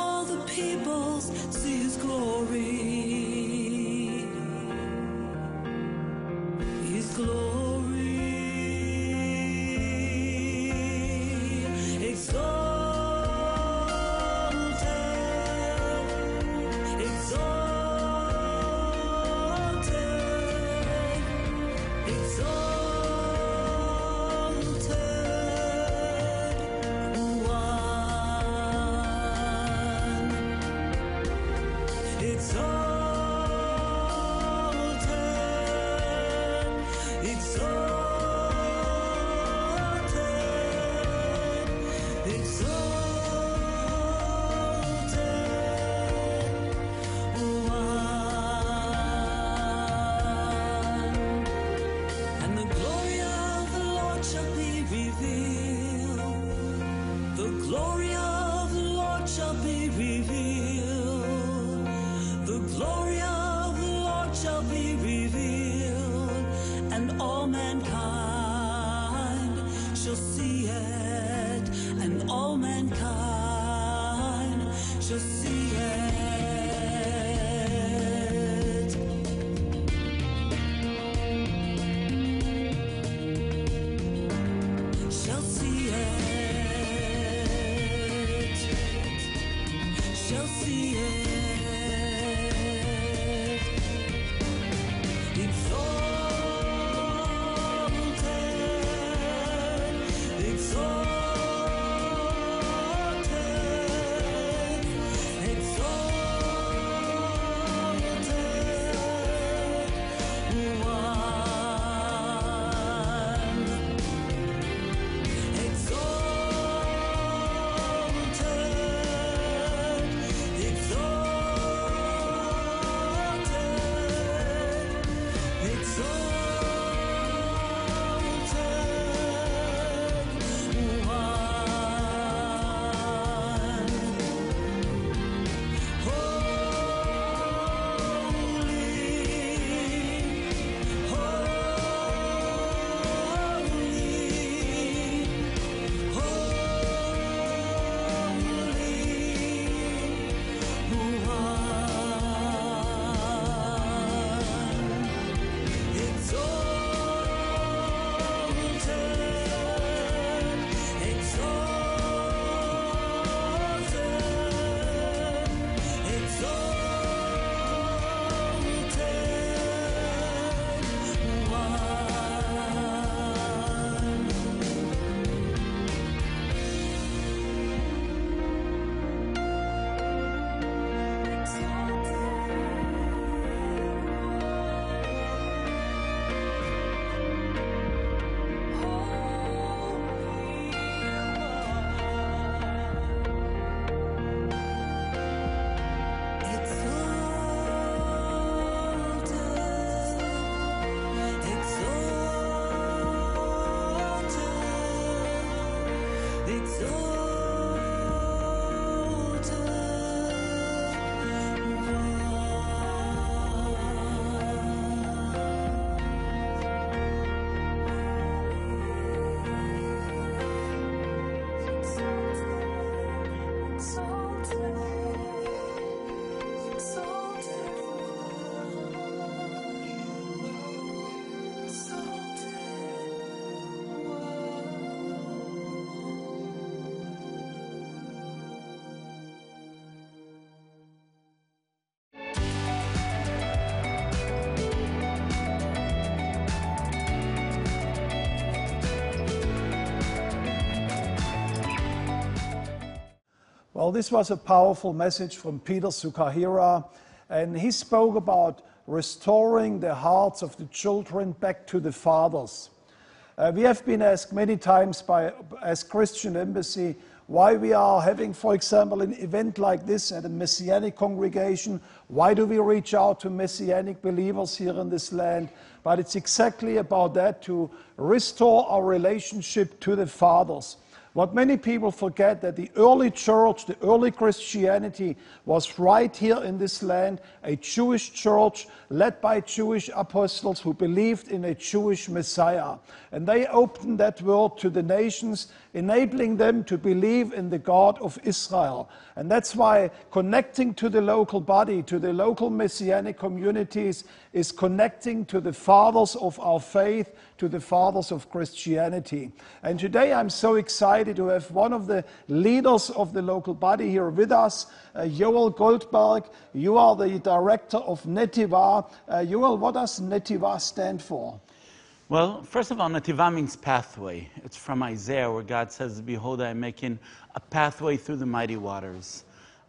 [SPEAKER 3] Well, this was a powerful message from Peter Tsukahira, and he spoke about restoring the hearts of the children back to the fathers. Uh, we have been asked many times by as Christian Embassy why we are having, for example, an event like this at a Messianic congregation. Why do we reach out to Messianic believers here in this land? But it's exactly about that to restore our relationship to the fathers. What many people forget that the early church, the early Christianity was right here in this land, a Jewish church led by Jewish apostles who believed in a Jewish Messiah. And they opened that world to the nations, enabling them to believe in the God of Israel. And that's why connecting to the local body, to the local messianic communities, is connecting to the fathers of our faith, to the fathers of Christianity. And today I'm so excited to have one of the leaders of the local body here with us, uh, Joel Goldberg. You are the director of Netiva. Uh, Joel, what does Netiva stand for?
[SPEAKER 18] Well, first of all, Netiva means pathway. It's from Isaiah, where God says, Behold, I am making a pathway through the mighty waters.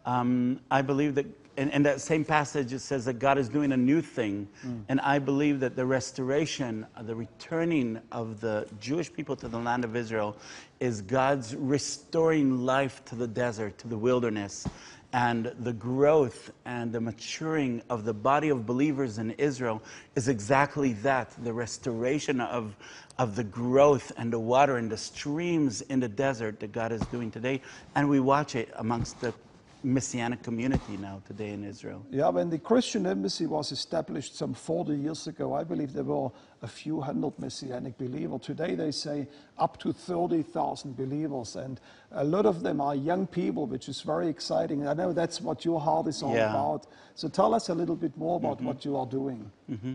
[SPEAKER 18] Um, I believe that in, in, that same passage, it says that God is doing a new thing. Mm. And I believe that the restoration, uh, the returning of the Jewish people to the land of Israel is God's restoring life to the desert, to the wilderness. And the growth and the maturing of the body of believers in Israel is exactly that the restoration of, of the growth and the water and the streams in the desert that God is doing today. And we watch it amongst the messianic community now today in Israel.
[SPEAKER 3] Yeah, when the Christian embassy was established some 40 years ago, I believe there were a few hundred messianic believers. Today they say up to 30,000 believers, and a lot of them are young people, which is very exciting. I know that's what your heart is all yeah. about. So tell us a little bit more about mm-hmm. what you are doing.
[SPEAKER 18] Mm-hmm.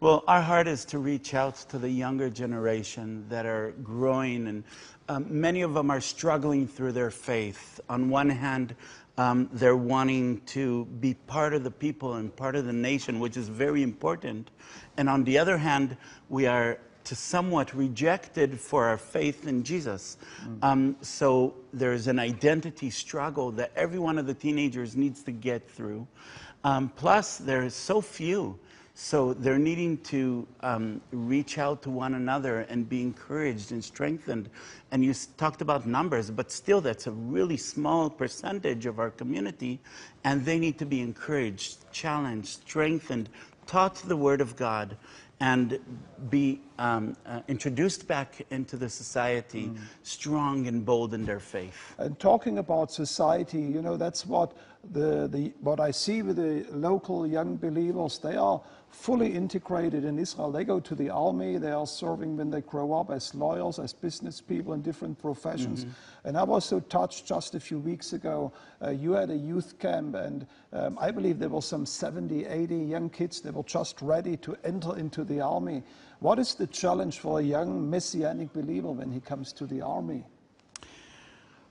[SPEAKER 18] Well, our heart is to reach out to the younger generation that are growing, and um, many of them are struggling through their faith. On one hand, um, they're wanting to be part of the people and part of the nation, which is very important. And on the other hand, we are to somewhat rejected for our faith in Jesus. Mm. Um, so there's an identity struggle that every one of the teenagers needs to get through. Um, plus, are so few so they're needing to um, reach out to one another and be encouraged and strengthened. And you talked about numbers, but still, that's a really small percentage of our community. And they need to be encouraged, challenged, strengthened, taught the Word of God, and be um, uh, introduced back into the society mm. strong and bold in their faith.
[SPEAKER 3] And talking about society, you know, that's what, the, the, what I see with the local young believers. They are fully integrated in Israel. They go to the army, they are serving when they grow up as lawyers, as business people in different professions. Mm-hmm. And I was so touched just a few weeks ago. Uh, you had a youth camp, and um, I believe there were some 70, 80 young kids that were just ready to enter into the army. What is the challenge for a young messianic believer when he comes to the army?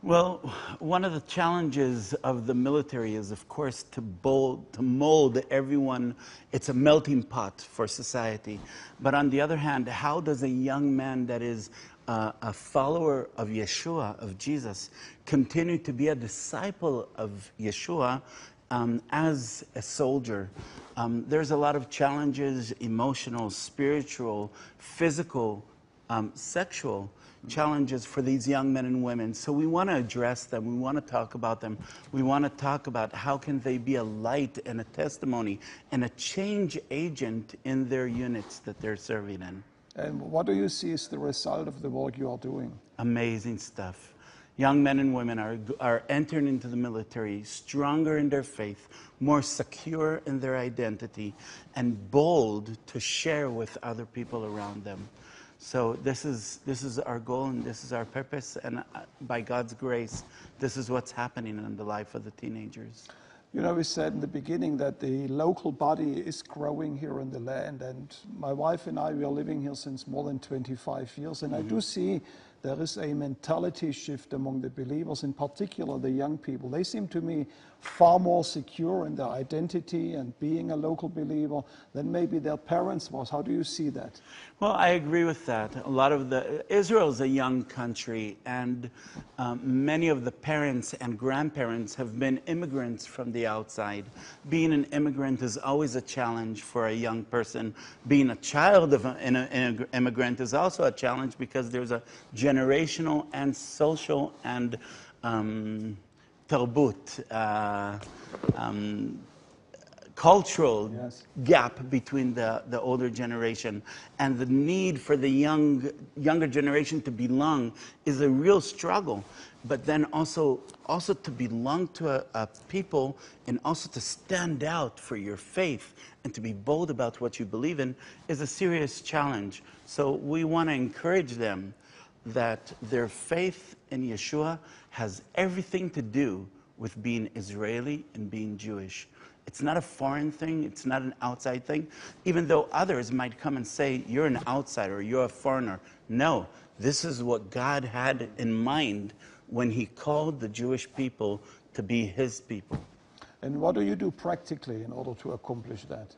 [SPEAKER 18] Well, one of the challenges of the military is, of course, to, bold, to mold everyone. It's a melting pot for society. But on the other hand, how does a young man that is uh, a follower of Yeshua, of Jesus, continue to be a disciple of Yeshua um, as a soldier? Um, there's a lot of challenges emotional, spiritual, physical, um, sexual challenges for these young men and women. So we want to address them. We want to talk about them. We want to talk about how can they be a light and a testimony and a change agent in their units that they're serving in.
[SPEAKER 3] And what do you see as the result of the work you are doing?
[SPEAKER 18] Amazing stuff. Young men and women are, are entering into the military stronger in their faith, more secure in their identity, and bold to share with other people around them. So this is, this is our goal and this is our purpose. And uh, by God's grace, this is what's happening in the life of the teenagers.
[SPEAKER 3] You know, we said in the beginning that the local body is growing here in the land. And my wife and I, we are living here since more than 25 years. And mm-hmm. I do see there is a mentality shift among the believers, in particular the young people. They seem to me far more secure in their identity and being a local believer than maybe their parents was. How do you see that?
[SPEAKER 18] Well, I agree with that. A lot of the Israel is a young country, and um, many of the parents and grandparents have been immigrants from the outside. Being an immigrant is always a challenge for a young person. Being a child of an immigrant is also a challenge because there's a generational and social and um, tarbut, uh, um, cultural gap between the, the older generation and the need for the young, younger generation to belong is a real struggle. But then also, also to belong to a, a people and also to stand out for your faith and to be bold about what you believe in is a serious challenge. So we want to encourage them that their faith in Yeshua has everything to do with being Israeli and being Jewish. It's not a foreign thing, it's not an outside thing, even though others might come and say, You're an outsider, you're a foreigner. No, this is what God had in mind when He called the Jewish people to be His people.
[SPEAKER 3] And what do you do practically in order to accomplish that?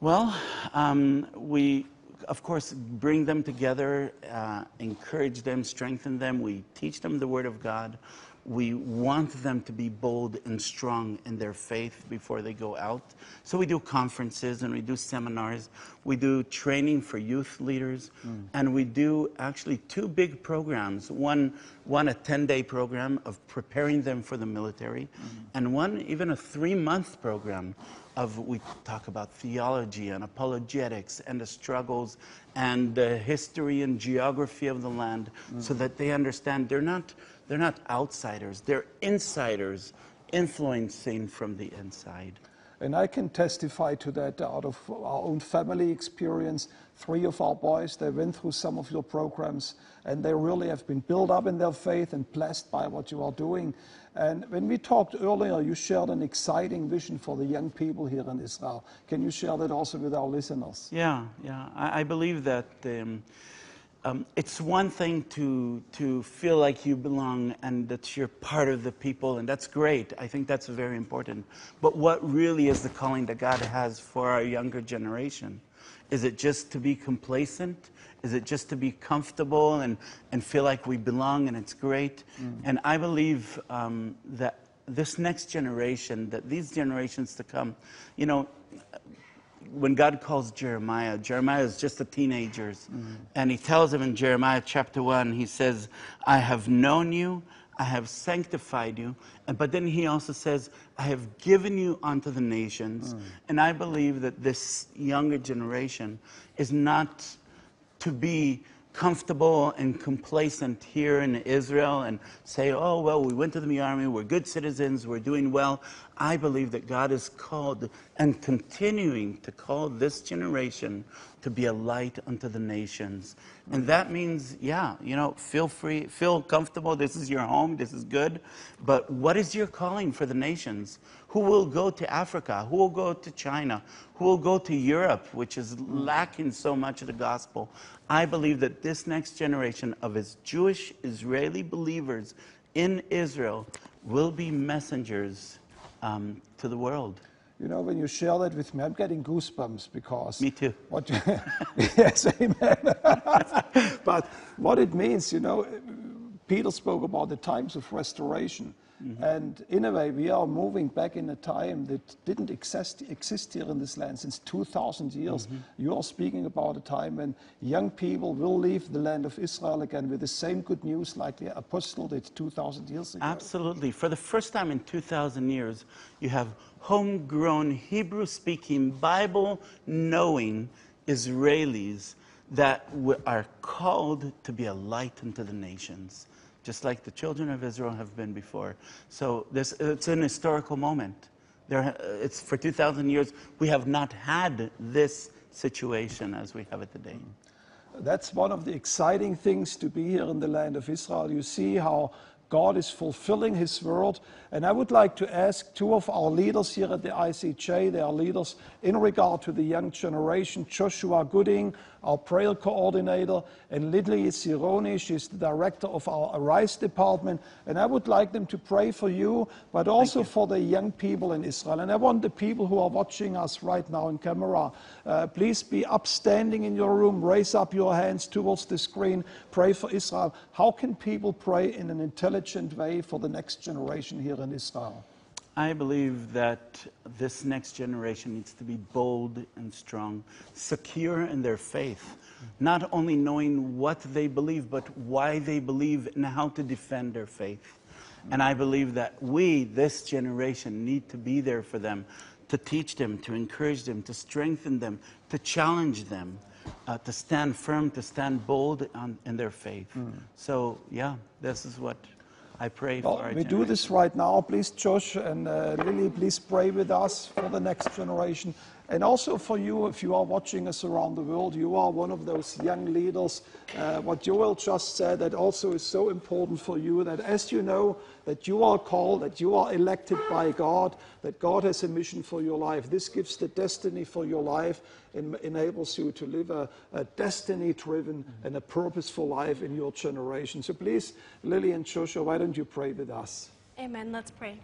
[SPEAKER 18] Well, um, we, of course, bring them together, uh, encourage them, strengthen them. We teach them the Word of God. We want them to be bold and strong in their faith before they go out. So we do conferences and we do seminars. We do training for youth leaders.
[SPEAKER 3] Mm.
[SPEAKER 18] And we do actually two big programs. One, one a 10-day program of preparing them for the military, and one even a three-month program of we talk about theology and apologetics and the struggles and the history and geography of the land mm. so that they understand they're not they're not outsiders they're insiders influencing from the inside
[SPEAKER 3] And I can testify to that out of our own family experience. Three of our boys, they went through some of your programs and they really have been built up in their faith and blessed by what you are doing. And when we talked earlier, you shared an exciting vision for the young people here in Israel. Can you share that also with our listeners?
[SPEAKER 18] Yeah, yeah. I, I believe that um, um, it's one thing to, to feel like you belong and that you're part of the people, and that's great. I think that's very important. But what really is the calling that God has for our younger generation? Is it just to be complacent? Is it just to be comfortable and, and feel like we belong and it's great? Mm. And I believe um, that this next generation, that these generations to come, you know, when God calls Jeremiah, Jeremiah is just a teenager. Mm. And he tells him in Jeremiah chapter 1, he says, I have known you, I have sanctified you. But then he also says, I have given you unto the nations. Mm. And I believe that this younger generation is not to be comfortable and complacent here in Israel and say, oh, well, we went to the army, we're good citizens, we're doing well. I believe that God is called and continuing to call this generation to be a light unto the nations. And that means, yeah, you know, feel free, feel comfortable. This is your home, this is good. But what is your calling for the nations? Who will go to Africa? Who will go to China? Who will go to Europe, which is lacking so much of the gospel? I believe that this next generation of his Jewish Israeli believers in Israel will be messengers um, to the world.
[SPEAKER 3] You know, when you share that with me, I'm getting goosebumps because.
[SPEAKER 18] Me too.
[SPEAKER 3] What you, yes, amen. but what it means, you know, Peter spoke about the times of restoration. Mm-hmm. And in a way, we are moving back in a time that didn't exist, exist here in this land since 2,000 years. Mm-hmm. You are speaking about a time when young people will leave the land of Israel again with the same good news like the apostle did 2,000 years ago.
[SPEAKER 18] Absolutely. For the first time in 2,000 years, you have homegrown, Hebrew speaking, Bible knowing Israelis that are called to be a light unto the nations, just like the children of Israel have been before. So this, it's an historical moment. There, it's for 2,000 years, we have not had this situation as we have it today.
[SPEAKER 3] That's one of the exciting things to be here in the land of Israel. You see how God is fulfilling His word. And I would like to ask two of our leaders here at the ICEJ, they are leaders in regard to the young generation, Joshua Gooding, our prayer coordinator, and Lidley Sironi, she's the director of our Arise department. And I would like them to pray for you, but also for the young people in Israel. And I want the people who are watching us right now in camera, uh, please be upstanding in your room, raise up your hands towards the screen, pray for Israel. How can people pray in an intelligent way for the next generation here
[SPEAKER 18] I believe that this next generation needs to be bold and strong, secure in their faith, not only knowing what they believe, but why they believe and how to defend their faith. And I believe that we, this generation, need to be there for them to teach them, to encourage them, to strengthen them, to challenge them, uh, to stand firm, to stand bold on, in their faith. So, yeah, this is what I pray
[SPEAKER 3] Well,
[SPEAKER 18] for our
[SPEAKER 3] we do this right now. Please, Josh and uh, Lily, please pray with us for the next generation. And also for you, if you are watching us around the world, you are one of those young leaders. Uh, what Joel just said, that also is so important for you that as you know that you are called, that you are elected by God, that God has a mission for your life. This gives the destiny for your life and enables you to live a, a destiny driven and a purposeful life in your generation. So please, Lily and Joshua, why don't you pray with us?
[SPEAKER 19] Amen. Let's pray.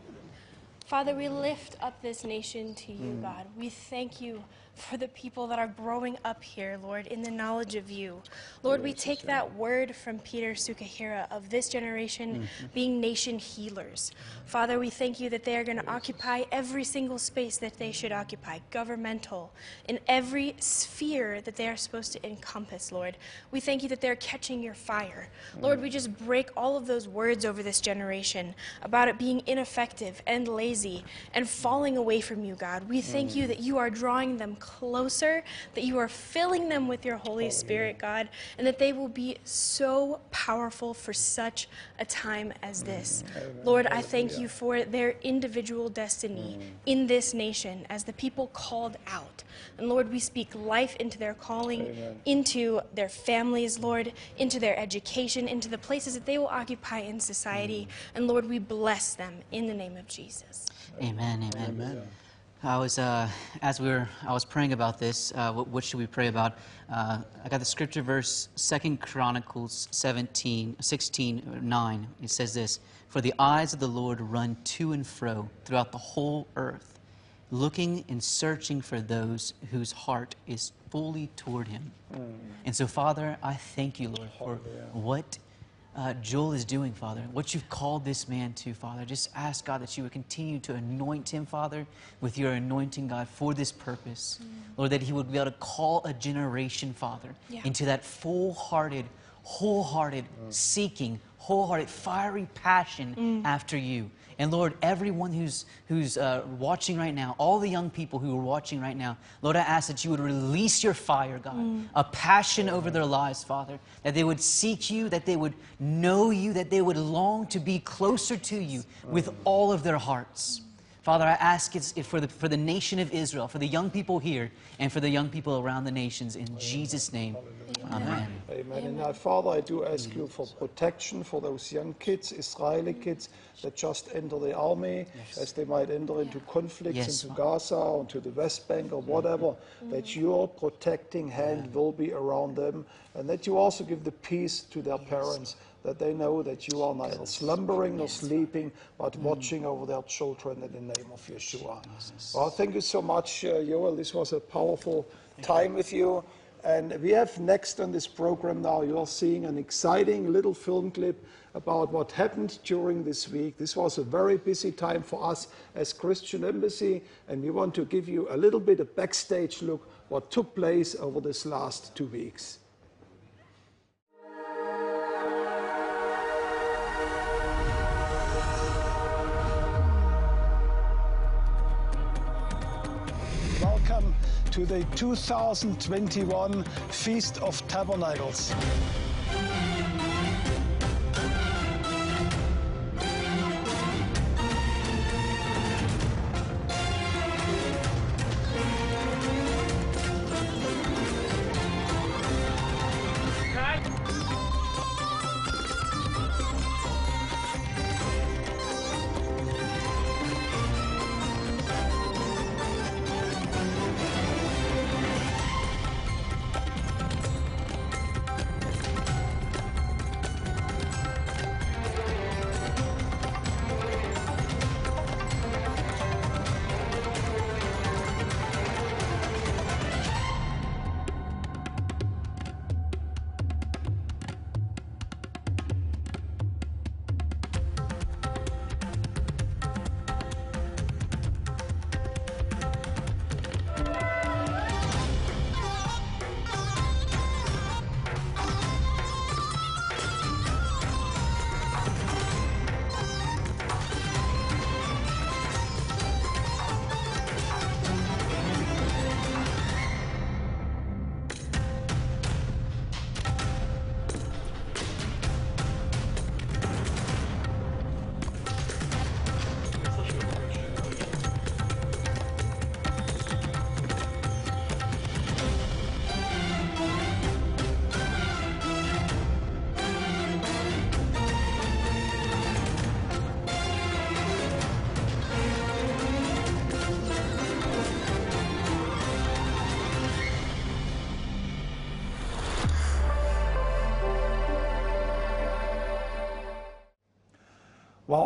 [SPEAKER 19] Father, we lift up this nation to you,
[SPEAKER 3] Mm.
[SPEAKER 19] God. We thank you for the people that are growing up here, Lord, in the knowledge of you. Lord, we take that word from Peter Tsukahira of this generation mm-hmm. being nation healers. Father, we thank you that they are going to occupy every single space that they should occupy, governmental, in every sphere that they are supposed to encompass, Lord. We thank you that they're catching your fire. Lord, we just break all of those words over this generation about it being ineffective and lazy and falling away from you, God. We thank you mm. that you are drawing them closer, that you are filling them with your Holy Spirit, God, and that they will be so powerful for such a time as this. Lord, I thank you for their individual destiny in this nation as the people called out. And Lord, we speak life into their calling,
[SPEAKER 2] Amen.
[SPEAKER 19] into their families, Lord, into their education, into the places that they will occupy in society. And Lord, we bless them in the name of Jesus.
[SPEAKER 20] Amen, amen. I was, uh, as we were, I was praying about this. Uh, what, what should we pray about? Uh, I got the scripture verse, Second Chronicles 17, 16, 9. It says this: "For the eyes of the Lord run to and fro throughout the whole earth, looking and searching for those whose heart is fully toward Him." And so, Father, I thank you, Lord, for what uh, Joel is doing, Father, what you've called this man to, Father. Just ask, God, that you would continue to anoint him, Father, with your anointing, God, for this purpose. Lord, that he would be able to call a generation, Father,
[SPEAKER 19] Yeah.
[SPEAKER 20] into that full hearted, wholehearted seeking, wholehearted, fiery passion after you. And Lord, everyone who's, who's uh, watching right now, all the young people who are watching right now, Lord, I ask that you would release your fire, God,
[SPEAKER 2] Mm.
[SPEAKER 20] a passion over their lives, Father, that they would seek you, that they would know you, that they would long to be closer to you with all of their hearts. Father, I ask it for the, for the nation of Israel, for the young people here, and for the young people around the nations, in Jesus' name. Amen.
[SPEAKER 3] Amen. And now, Father, I do ask you for protection for those young kids, Israeli kids that just enter the army, as they might enter into conflicts
[SPEAKER 20] Yes,
[SPEAKER 3] into Gaza or into the West Bank or whatever, that your protecting hand will be around them, and that you also give the peace to their parents. That they know that you are neither slumbering nor sleeping, but watching over their children in the name of Yeshua. Well, thank you so much, uh, Joel. This was a powerful time with you. And we have next on this program now, you're seeing an exciting little film clip about what happened during this week. This was a very busy time for us as Christian Embassy, and we want to give you a little bit of backstage look what took place over this last two weeks. To the 2021 Feast of Tabernacles.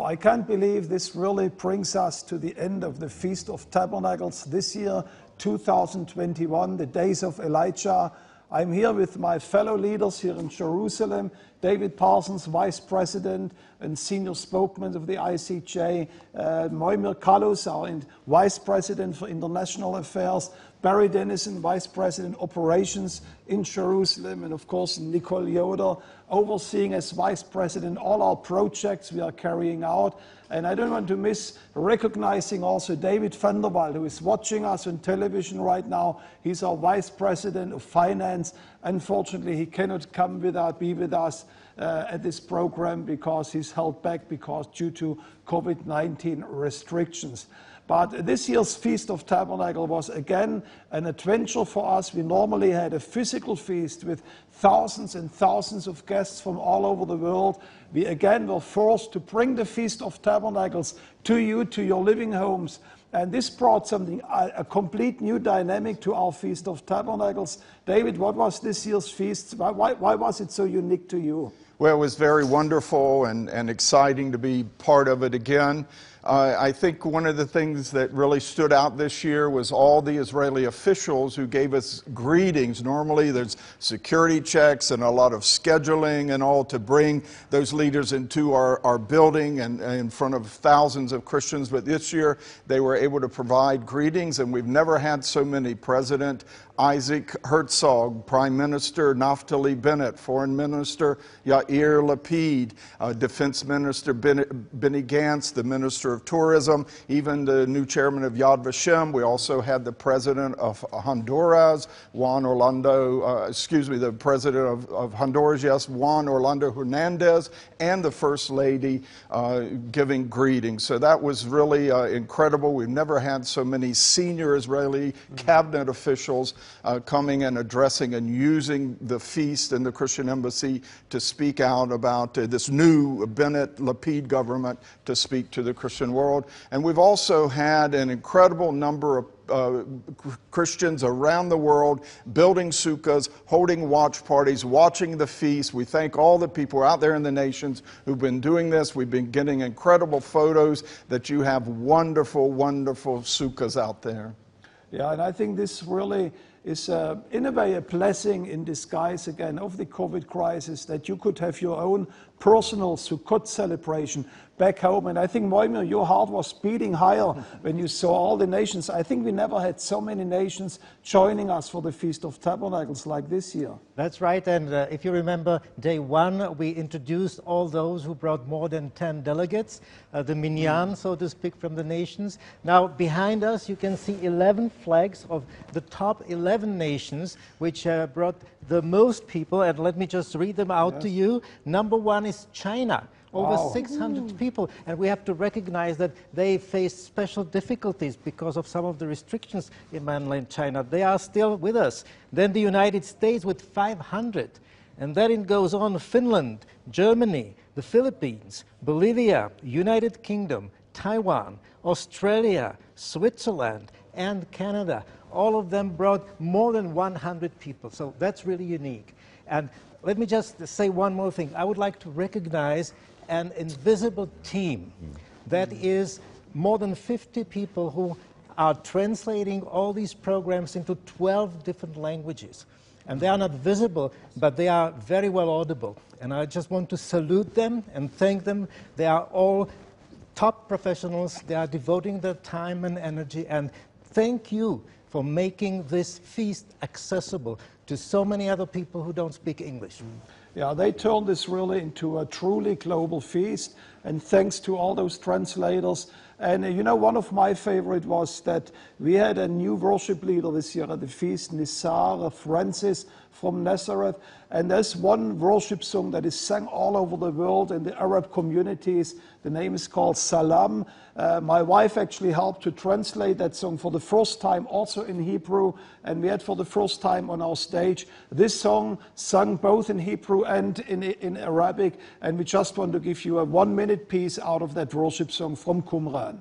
[SPEAKER 3] I can't believe this really brings us to the end of the Feast of Tabernacles this year, 2021, the days of Elijah. I'm here with my fellow leaders here in Jerusalem, David Parsons, Vice President and Senior Spokesman of the ICEJ, uh, Mojmir our Vice President for International Affairs, Barry Dennison, Vice President Operations in Jerusalem, and of course Nicole Yoder, overseeing as Vice President all our projects we are carrying out. And I don't want to miss recognizing also David van der Waal, who is watching us on television right now. He's our Vice President of Finance. Unfortunately, he cannot come with us, be with us uh, at this program because he's held back because due to COVID-19 restrictions. But this year's Feast of Tabernacle was again an adventure for us. We normally had a physical feast with thousands and thousands of guests from all over the world. We again were forced to bring the Feast of Tabernacles to you, to your living homes. And this brought something, a, complete new dynamic to our Feast of Tabernacles. David, what was this year's feast? Why, why, why was it so unique to you?
[SPEAKER 7] Well, it was very wonderful and, and exciting to be part of it again. Uh, I think one of the things that really stood out this year was all the Israeli officials who gave us greetings. Normally, there's security checks and a lot of scheduling and all to bring those leaders into our, our building and, and in front of thousands of Christians. But this year, they were able to provide greetings, and we've never had so many. President Isaac Herzog, Prime Minister Naftali Bennett, Foreign Minister Yair Lapid, uh, Defense Minister Benny, Benny Gantz, the Minister of Tourism, even the new chairman of Yad Vashem. We also had the President of Honduras, Juan Orlando, uh, excuse me, the President of, of, Honduras, yes, Juan Orlando Hernandez, and the First Lady uh, giving greetings. So that was really uh, incredible. We've never had so many senior Israeli cabinet officials uh, coming and addressing and using the feast and the Christian embassy to speak out about uh, this new Bennett Lapid government to speak to the Christian world. And we've also had an incredible number of uh, Christians around the world building sukkahs, holding watch parties, watching the feast. We thank all the people out there in the nations who've been doing this. We've been getting incredible photos that you have wonderful, wonderful sukkahs out there.
[SPEAKER 3] Yeah, and I think this really is, uh, in a way, a blessing in disguise again of the COVID crisis that you could have your own personal Sukkot celebration back home. And I think, Mojmir, your heart was beating higher when you saw all the nations. I think we never had so many nations joining us for the Feast of Tabernacles like this year.
[SPEAKER 5] That's right. And uh, if you remember, day one, we introduced all those who brought more than 10 delegates, uh, the minyan, so to speak, from the nations. Now, behind us, you can see 11 flags of the top 11 nations, which uh, brought the most people. And let me just read them out yes. to you. Number one is China over wow. 600 hmm. people. And we have to recognize that they face special difficulties because of some of the restrictions in mainland China. They are still with us. Then the United States with 500. And then it goes on Finland, Germany, the Philippines, Bolivia, United Kingdom, Taiwan, Australia, Switzerland, and Canada. All of them brought more than 100 people. So that's really unique. And let me just say one more thing. I would like to recognize an invisible team that is more than 50 people who are translating all these programs into 12 different languages. And they are not visible, but they are very well audible. And I just want to salute them and thank them. They are all top professionals. They are devoting their time and energy. And thank you for making this feast accessible to so many other people who don't speak English.
[SPEAKER 3] Yeah, they turned this really into a truly global feast. And thanks to all those translators. And uh, you know, one of my favorite was that we had a new worship leader this year at the feast, Nisar Francis from Nazareth. And there's one worship song that is sung all over the world in the Arab communities. The name is called Salam. Uh, my wife actually helped to translate that song for the first time, also in Hebrew. And we had for the first time on our stage this song sung both in Hebrew and in, in Arabic. And we just want to give you a one minute piece out of that worship song from Qumran.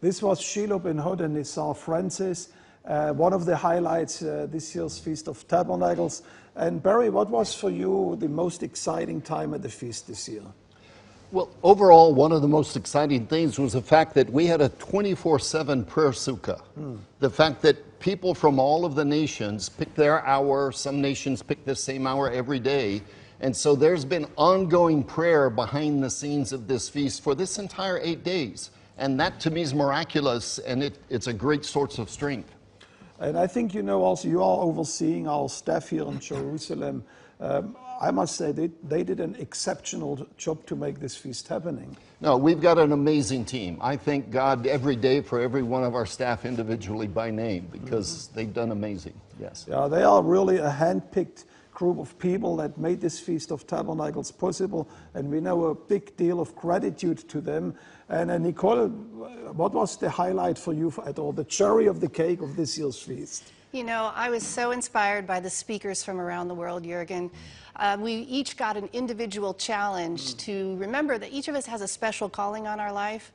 [SPEAKER 3] This was Shiloh Ben Hod and Nisar Francis, uh, one of the highlights uh, this year's Feast of Tabernacles. And Barry, what was for you the most exciting time at the feast this year?
[SPEAKER 4] Well, overall, one of the most exciting things was the fact that we had a 24 7 prayer sukkah. The fact that people from all of the nations picked their hour, some nations pick the same hour every day. And so there's been ongoing prayer behind the scenes of this feast for this entire eight days. And that to me is miraculous, and it, it's a great source of strength.
[SPEAKER 3] And I think you know also you are overseeing our staff here in Jerusalem. Um, I must say they, they did an exceptional job to make this feast happening.
[SPEAKER 4] No, we've got an amazing team. I thank God every day for every one of our staff individually by name because they've done amazing. Yes.
[SPEAKER 3] Yeah, they are really a hand-picked group of people that made this Feast of Tabernacles possible, and we know a big deal of gratitude to them. And uh, Nicole, what was the highlight for you at all, the cherry of the cake of this year's feast?
[SPEAKER 8] You know, I was so inspired by the speakers from around the world, Jurgen. Uh, we each got an individual challenge to remember that each of us has a special calling on our life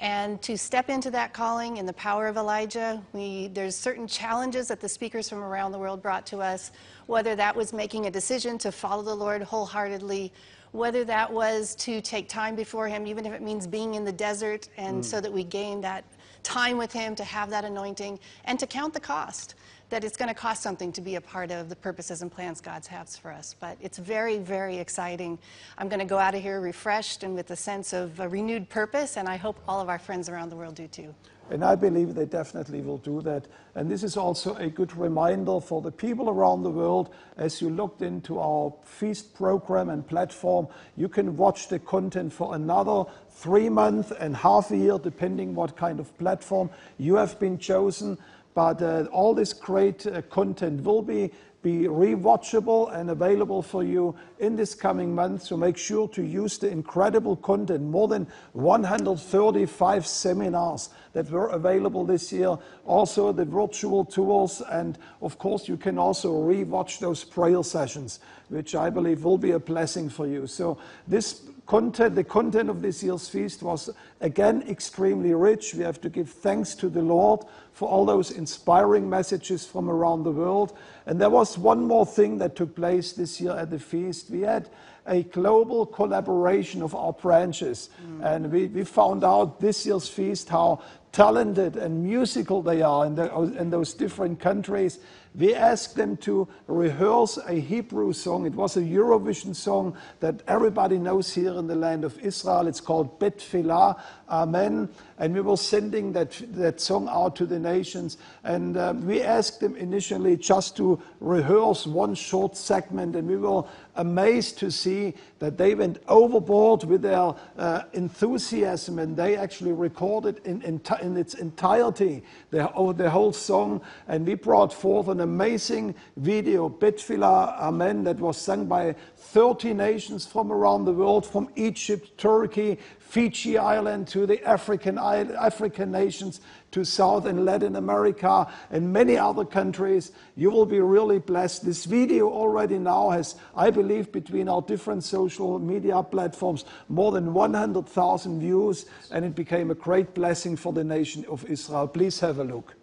[SPEAKER 8] and to step into that calling in the power of Elijah. We, there's certain challenges that the speakers from around the world brought to us, whether that was making a decision to follow the Lord wholeheartedly, whether that was to take time before Him, even if it means being in the desert, and
[SPEAKER 21] Mm.
[SPEAKER 8] so that we gain that time with Him to have that anointing, and to count the cost that it's going to cost something to be a part of the purposes and plans God has for us. But it's very, very exciting. I'm going to go out of here refreshed and with a sense of a renewed purpose, and I hope all of our friends around the world do too.
[SPEAKER 3] And I believe they definitely will do that. And this is also a good reminder for the people around the world as you looked into our feast program and platform, you can watch the content for another three months and half a year, depending what kind of platform you have been chosen. But uh, all this great uh, content will be be rewatchable and available for you in this coming month. So make sure to use the incredible content, more than 135 seminars that were available this year, also the virtual tours, and of course you can also rewatch those prayer sessions, which I believe will be a blessing for you. So this content, the content of this year's feast was again extremely rich. We have to give thanks to the Lord for all those inspiring messages from around the world. And there was one more thing that took place this year at the feast. We had a global collaboration of our branches. Mm. And we, we found out this year's feast how talented and musical they are in, the, in those different countries. We asked them to rehearse a Hebrew song. It was a Eurovision song that everybody knows here in the land of Israel. It's called Bet Filah, Amen. And we were sending that, that song out to the nations. And um, we asked them initially just to rehearse one short segment. And we were amazed to see that they went overboard with their uh, enthusiasm and they actually recorded in, in, in its entirety the, oh, the whole song. And we brought forth an amazing video, Betfila Amen, that was sung by 30 nations from around the world, from Egypt, Turkey, Fiji Island to the African, African nations to South and Latin America and many other countries. You will be really blessed. This video already now has, I believe, between our different social media platforms, more than 100,000 views, and it became a great blessing for the nation of Israel. Please have a look.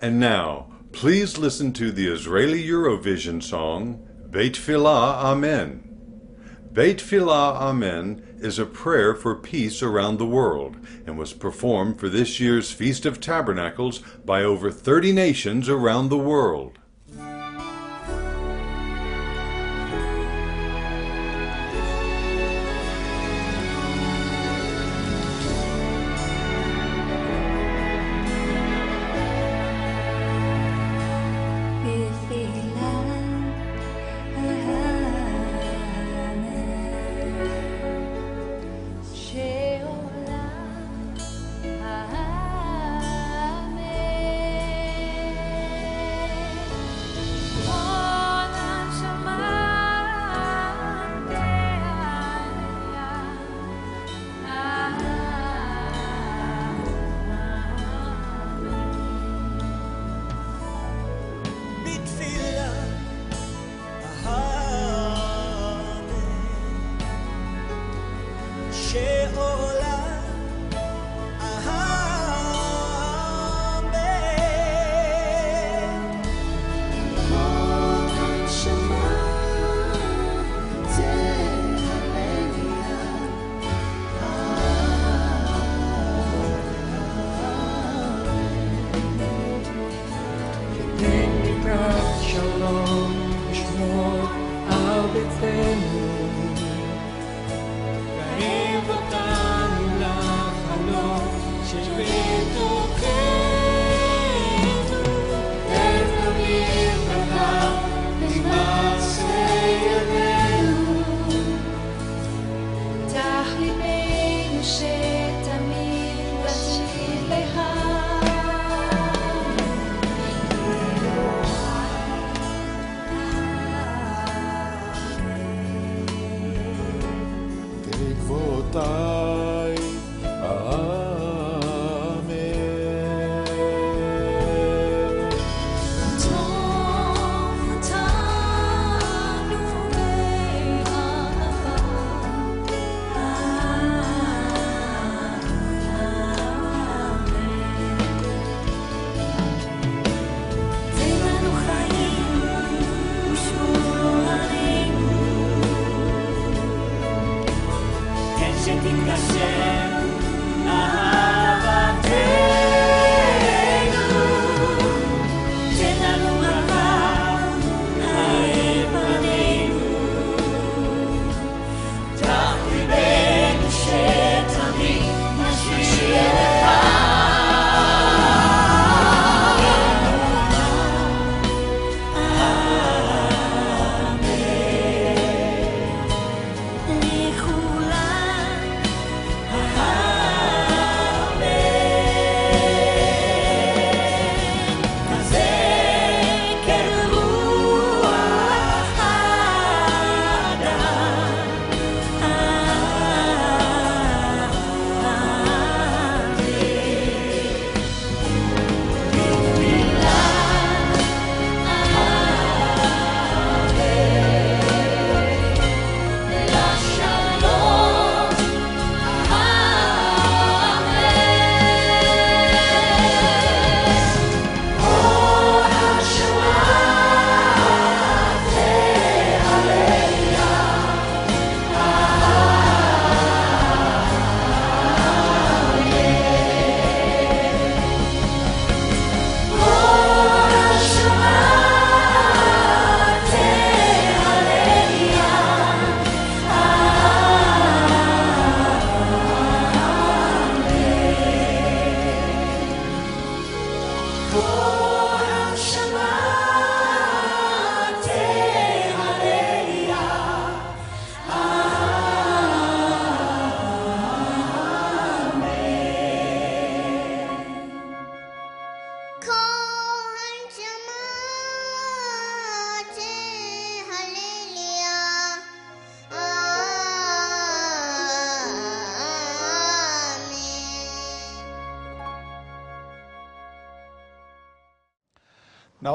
[SPEAKER 6] And now, please listen to the Israeli Eurovision song, Beit Filah Amen. Beit Filah Amen is a prayer for peace around the world and was performed for this year's Feast of Tabernacles by over 30 nations around the world.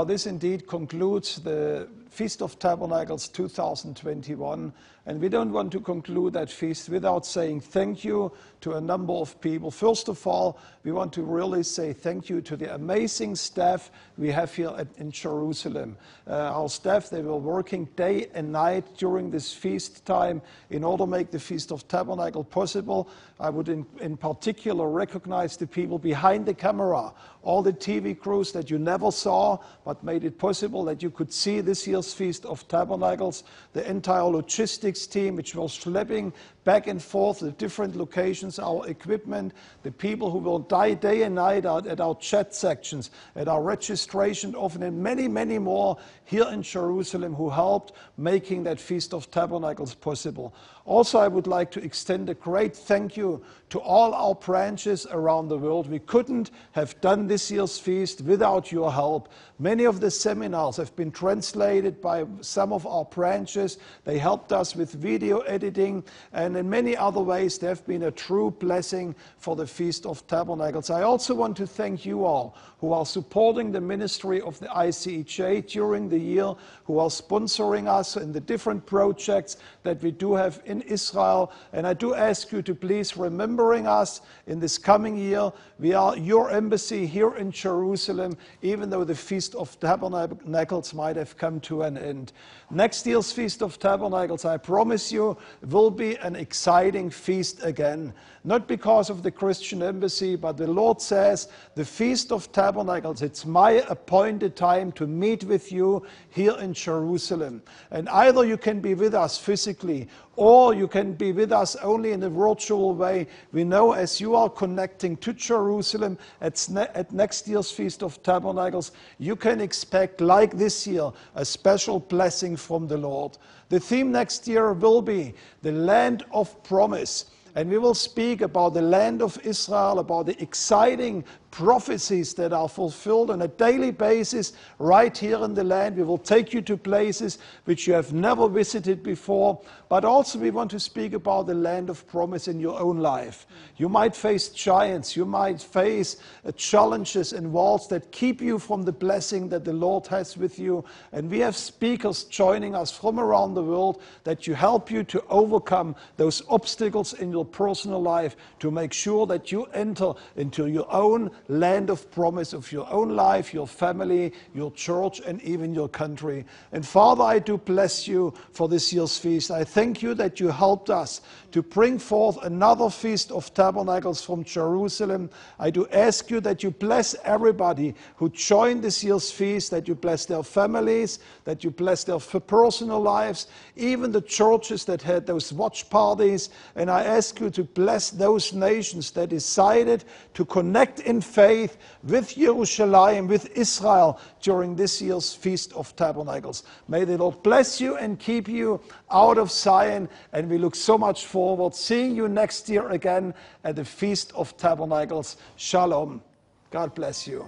[SPEAKER 3] Now, this indeed concludes the Feast of Tabernacles 2021. And we don't want to conclude that feast without saying thank you to a number of people. First of all, we want to really say thank you to the amazing staff we have here at, in Jerusalem. Uh, our staff, they were working day and night during this feast time in order to make the Feast of Tabernacle possible. I would in, in particular recognize the people behind the camera, all the TV crews that you never saw but made it possible that you could see this year's Feast of Tabernacles, the entire logistics team which was schlepping back and forth the different locations, our equipment, the people who will die day and night out at our chat sections, at our registration often, and many, many more here in Jerusalem who helped making that Feast of Tabernacles possible. Also, I would like to extend a great thank you to all our branches around the world. We couldn't have done this year's feast without your help. Many of the seminars have been translated by some of our branches. They helped us with video editing, and in many other ways, they have been a true blessing for the Feast of Tabernacles. I also want to thank you all who are supporting the ministry of the ICEJ during the year, who are sponsoring us in the different projects that we do have in Israel. And I do ask you to please remembering us in this coming year. We are your embassy here in Jerusalem, even though the Feast of Tabernacles might have come to an end. Next year's Feast of Tabernacles, I promise you, will be an exciting feast again. Not because of the Christian embassy, but the Lord says, the Feast of Tabernacles, it's my appointed time to meet with you here in Jerusalem. And either you can be with us physically, or you can be with us only in a virtual way. We know as you are connecting to Jerusalem at, ne- at next year's Feast of Tabernacles, you can expect, like this year, a special blessing from the Lord. The theme next year will be the land of promise.
[SPEAKER 2] And we will speak about the land of Israel, about the exciting prophecies that are fulfilled on a daily basis right here in the land. We will take you to places which you have never visited before, but also we want to speak about the land of promise in your own life. You might face giants, you might face uh, challenges and walls that keep you from the blessing that the Lord has with you. And we have speakers joining us from around the world that you help you to overcome those obstacles in your personal life to make sure that you enter into your own land of promise of your own life, your family, your church, and even your country. And Father, I do bless you for this year's feast. I thank you that you helped us to bring forth another feast of tabernacles from Jerusalem. I do ask you that you bless everybody who joined this year's feast, that you bless their families, that you bless their personal lives, even the churches that had those watch parties. And I ask you to bless those nations that decided to connect in faith with Jerusalem, with Israel during this year's Feast of Tabernacles. May the Lord bless you and keep you out of Zion. And we look so much forward seeing you next year again at the Feast of Tabernacles. Shalom. God bless you.